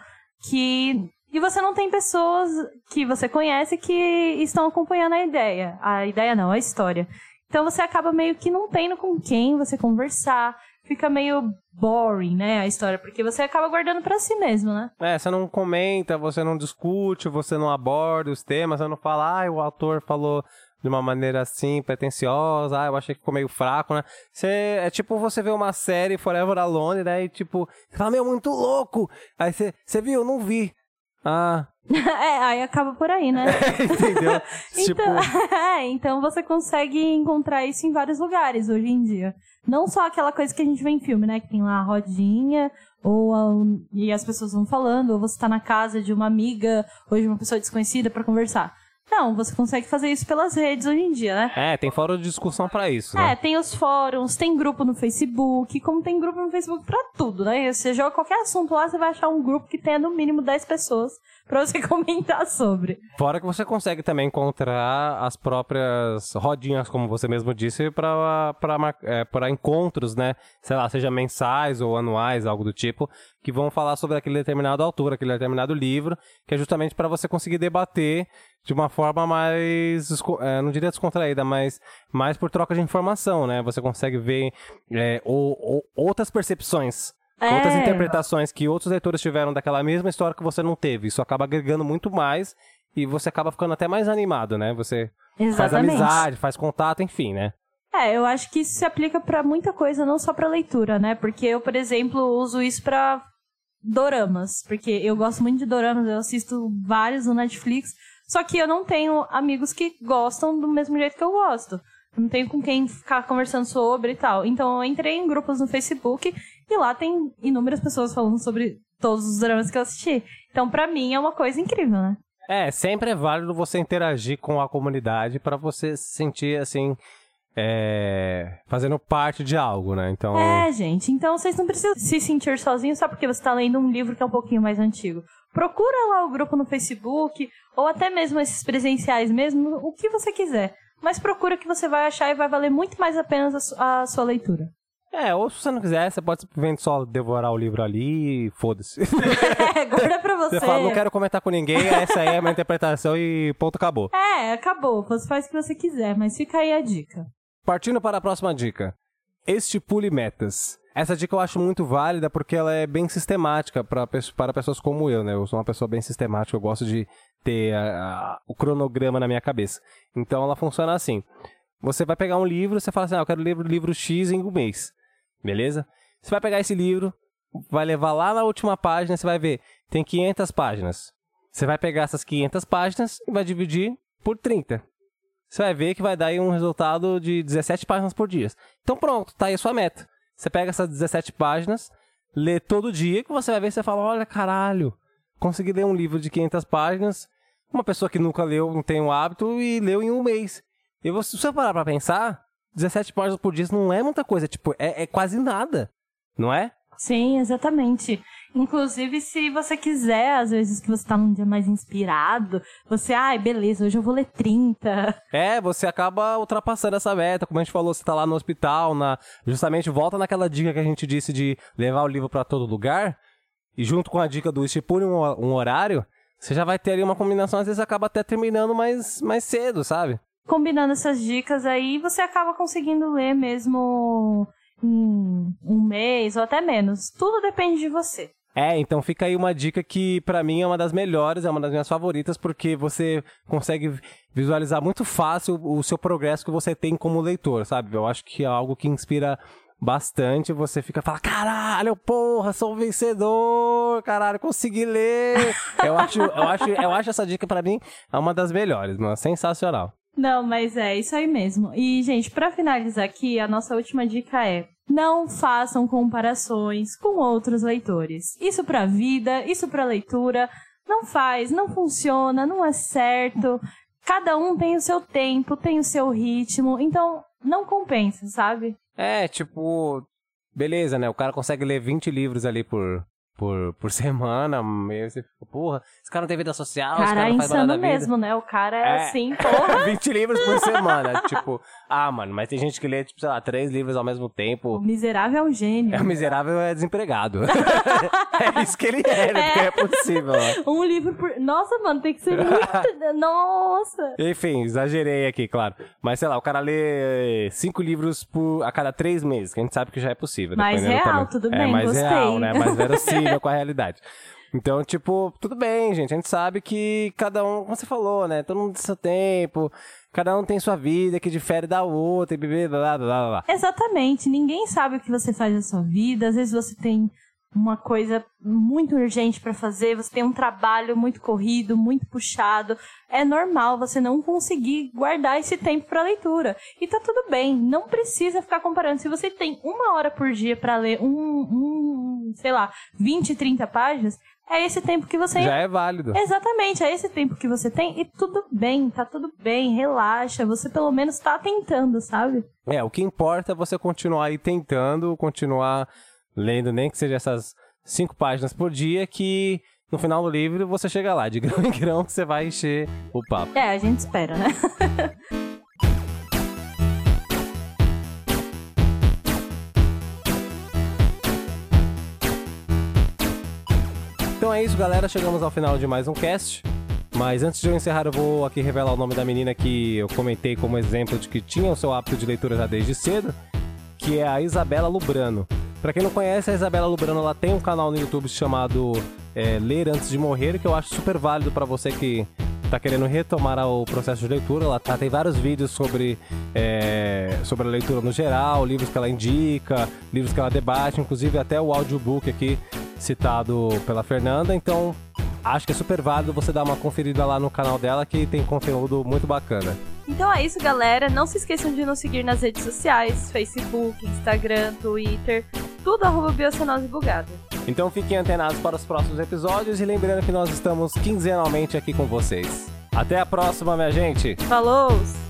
Speaker 2: que e você não tem pessoas que você conhece que estão acompanhando a ideia. A ideia não, a história. Então você acaba meio que não tendo com quem você conversar. Fica meio boring, né, a história, porque você acaba guardando para si mesmo, né?
Speaker 1: É, você não comenta, você não discute, você não aborda os temas, você não fala, ah, o autor falou de uma maneira assim, pretensiosa, ah, eu achei que ficou meio fraco, né? Você, é tipo você ver uma série Forever Alone, né? E tipo, você fala, meu, muito louco! Aí você, você viu? Não vi. Ah.
Speaker 2: é, aí acaba por aí, né?
Speaker 1: Entendeu? tipo...
Speaker 2: então, é, então você consegue encontrar isso em vários lugares hoje em dia. Não só aquela coisa que a gente vê em filme, né? Que tem lá a rodinha, ou a, e as pessoas vão falando, ou você tá na casa de uma amiga ou de uma pessoa desconhecida para conversar. Não, você consegue fazer isso pelas redes hoje em dia, né?
Speaker 1: É, tem fórum de discussão para isso. Né?
Speaker 2: É, tem os fóruns, tem grupo no Facebook, como tem grupo no Facebook para tudo, né? Você joga qualquer assunto lá, você vai achar um grupo que tenha no mínimo 10 pessoas pra você comentar sobre.
Speaker 1: Fora que você consegue também encontrar as próprias rodinhas, como você mesmo disse, para é, encontros, né? Sei lá, seja mensais ou anuais, algo do tipo, que vão falar sobre aquele determinado autor, aquele determinado livro, que é justamente para você conseguir debater de uma forma mais, é, não diria descontraída, mas mais por troca de informação, né? Você consegue ver é, ou, ou outras percepções é. Outras interpretações que outros leitores tiveram daquela mesma história que você não teve. Isso acaba agregando muito mais e você acaba ficando até mais animado, né? Você Exatamente. faz amizade, faz contato, enfim, né?
Speaker 2: É, eu acho que isso se aplica para muita coisa, não só para leitura, né? Porque eu, por exemplo, uso isso para doramas, porque eu gosto muito de doramas, eu assisto vários no Netflix, só que eu não tenho amigos que gostam do mesmo jeito que eu gosto. Não tenho com quem ficar conversando sobre e tal. Então eu entrei em grupos no Facebook e lá tem inúmeras pessoas falando sobre todos os dramas que eu assisti. Então, para mim, é uma coisa incrível, né?
Speaker 1: É, sempre é válido você interagir com a comunidade para você se sentir assim. É, fazendo parte de algo, né? Então.
Speaker 2: É, gente. Então vocês não precisam se sentir sozinhos só porque você está lendo um livro que é um pouquinho mais antigo. Procura lá o grupo no Facebook, ou até mesmo esses presenciais mesmo, o que você quiser. Mas procura que você vai achar e vai valer muito mais a pena a sua leitura.
Speaker 1: É, ou se você não quiser, você pode simplesmente só devorar o livro ali e foda-se.
Speaker 2: É, guarda pra você.
Speaker 1: Você fala, não quero comentar com ninguém, essa aí é a minha interpretação e ponto, acabou.
Speaker 2: É, acabou. Você faz o que você quiser, mas fica aí a dica.
Speaker 1: Partindo para a próxima dica. Estipule metas. Essa dica eu acho muito válida porque ela é bem sistemática pra, para pessoas como eu, né? Eu sou uma pessoa bem sistemática, eu gosto de ter a, a, o cronograma na minha cabeça. Então ela funciona assim. Você vai pegar um livro, você fala assim, ah, eu quero ler o livro X em um mês. Beleza? Você vai pegar esse livro, vai levar lá na última página, você vai ver, tem 500 páginas. Você vai pegar essas 500 páginas e vai dividir por 30. Você vai ver que vai dar aí um resultado de 17 páginas por dia. Então pronto, tá aí a sua meta. Você pega essas 17 páginas, lê todo dia, que você vai ver você fala, olha, caralho, consegui ler um livro de 500 páginas, uma pessoa que nunca leu, não tem o hábito, e leu em um mês. E você, se você parar pra pensar, 17 páginas por dia não é muita coisa, tipo, é, é quase nada, não é?
Speaker 2: Sim, exatamente. Inclusive, se você quiser, às vezes que você tá num dia mais inspirado, você, ai, beleza, hoje eu vou ler 30.
Speaker 1: É, você acaba ultrapassando essa meta. Como a gente falou, você tá lá no hospital, na... justamente volta naquela dica que a gente disse de levar o livro para todo lugar. E junto com a dica do estipule um, um horário, você já vai ter ali uma combinação, às vezes acaba até terminando mais, mais cedo, sabe?
Speaker 2: Combinando essas dicas aí, você acaba conseguindo ler mesmo em um mês ou até menos. Tudo depende de você.
Speaker 1: É, então fica aí uma dica que para mim é uma das melhores, é uma das minhas favoritas, porque você consegue visualizar muito fácil o seu progresso que você tem como leitor, sabe? Eu acho que é algo que inspira bastante, você fica fala, caralho, porra, sou vencedor, caralho, consegui ler. eu acho, eu acho, eu acho essa dica para mim é uma das melhores, mano, sensacional.
Speaker 2: Não, mas é isso aí mesmo. E, gente, para finalizar aqui, a nossa última dica é: Não façam comparações com outros leitores. Isso pra vida, isso pra leitura, não faz, não funciona, não é certo. Cada um tem o seu tempo, tem o seu ritmo, então não compensa, sabe?
Speaker 1: É, tipo, beleza, né? O cara consegue ler 20 livros ali por, por, por semana, meio você fica, porra, esse cara não tem vida social, esse
Speaker 2: Cara,
Speaker 1: cara
Speaker 2: é
Speaker 1: não faz nada
Speaker 2: insano
Speaker 1: da vida.
Speaker 2: mesmo, né? O cara é,
Speaker 1: É.
Speaker 2: assim, porra.
Speaker 1: 20 livros por semana. tipo, ah, mano, mas tem gente que lê, tipo, sei lá, três livros ao mesmo
Speaker 2: O
Speaker 1: tempo.
Speaker 2: miserável é um gênio.
Speaker 1: É o miserável é desempregado. é isso que ele é, né? Porque é possível, ó.
Speaker 2: Um livro por. Nossa, mano, tem que ser muito. Nossa!
Speaker 1: Enfim, exagerei aqui, claro. Mas sei lá, o cara lê cinco livros por, a cada três meses, que a gente sabe que já é possível.
Speaker 2: Mais
Speaker 1: dependendo
Speaker 2: real,
Speaker 1: também.
Speaker 2: tudo
Speaker 1: é
Speaker 2: bem,
Speaker 1: mais
Speaker 2: gostei.
Speaker 1: real, né? Mais verossímil com a realidade. Então, tipo, tudo bem, gente. A gente sabe que cada um, como você falou, né? Todo mundo tem seu tempo, cada um tem sua vida que difere da outra e blá blá blá blá blá.
Speaker 2: Exatamente. Ninguém sabe o que você faz na sua vida. Às vezes você tem uma coisa muito urgente pra fazer, você tem um trabalho muito corrido, muito puxado. É normal você não conseguir guardar esse tempo pra leitura. E tá tudo bem, não precisa ficar comparando. Se você tem uma hora por dia pra ler um, um, sei lá, 20, 30 páginas, é esse tempo que você
Speaker 1: Já é válido.
Speaker 2: Exatamente, é esse tempo que você tem e tudo bem, tá tudo bem, relaxa, você pelo menos tá tentando, sabe?
Speaker 1: É, o que importa é você continuar aí tentando, continuar lendo, nem que seja essas cinco páginas por dia, que no final do livro você chega lá, de grão em grão, que você vai encher o papo.
Speaker 2: É, a gente espera, né?
Speaker 1: Então é isso, galera. Chegamos ao final de mais um cast. Mas antes de eu encerrar, eu vou aqui revelar o nome da menina que eu comentei como exemplo de que tinha o seu hábito de leitura já desde cedo, que é a Isabela Lubrano. Pra quem não conhece, a Isabela Lubrano ela tem um canal no YouTube chamado é, Ler Antes de Morrer, que eu acho super válido pra você que tá querendo retomar o processo de leitura. Ela tá, tem vários vídeos sobre, é, sobre a leitura no geral, livros que ela indica, livros que ela debate, inclusive até o audiobook aqui citado pela Fernanda. Então, acho que é super válido você dar uma conferida lá no canal dela que tem conteúdo muito bacana.
Speaker 2: Então é isso, galera. Não se esqueçam de nos seguir nas redes sociais: Facebook, Instagram, Twitter, tudo arroba Biocenose Bugada.
Speaker 1: Então fiquem antenados para os próximos episódios e lembrando que nós estamos quinzenalmente aqui com vocês. Até a próxima, minha gente!
Speaker 2: Falou!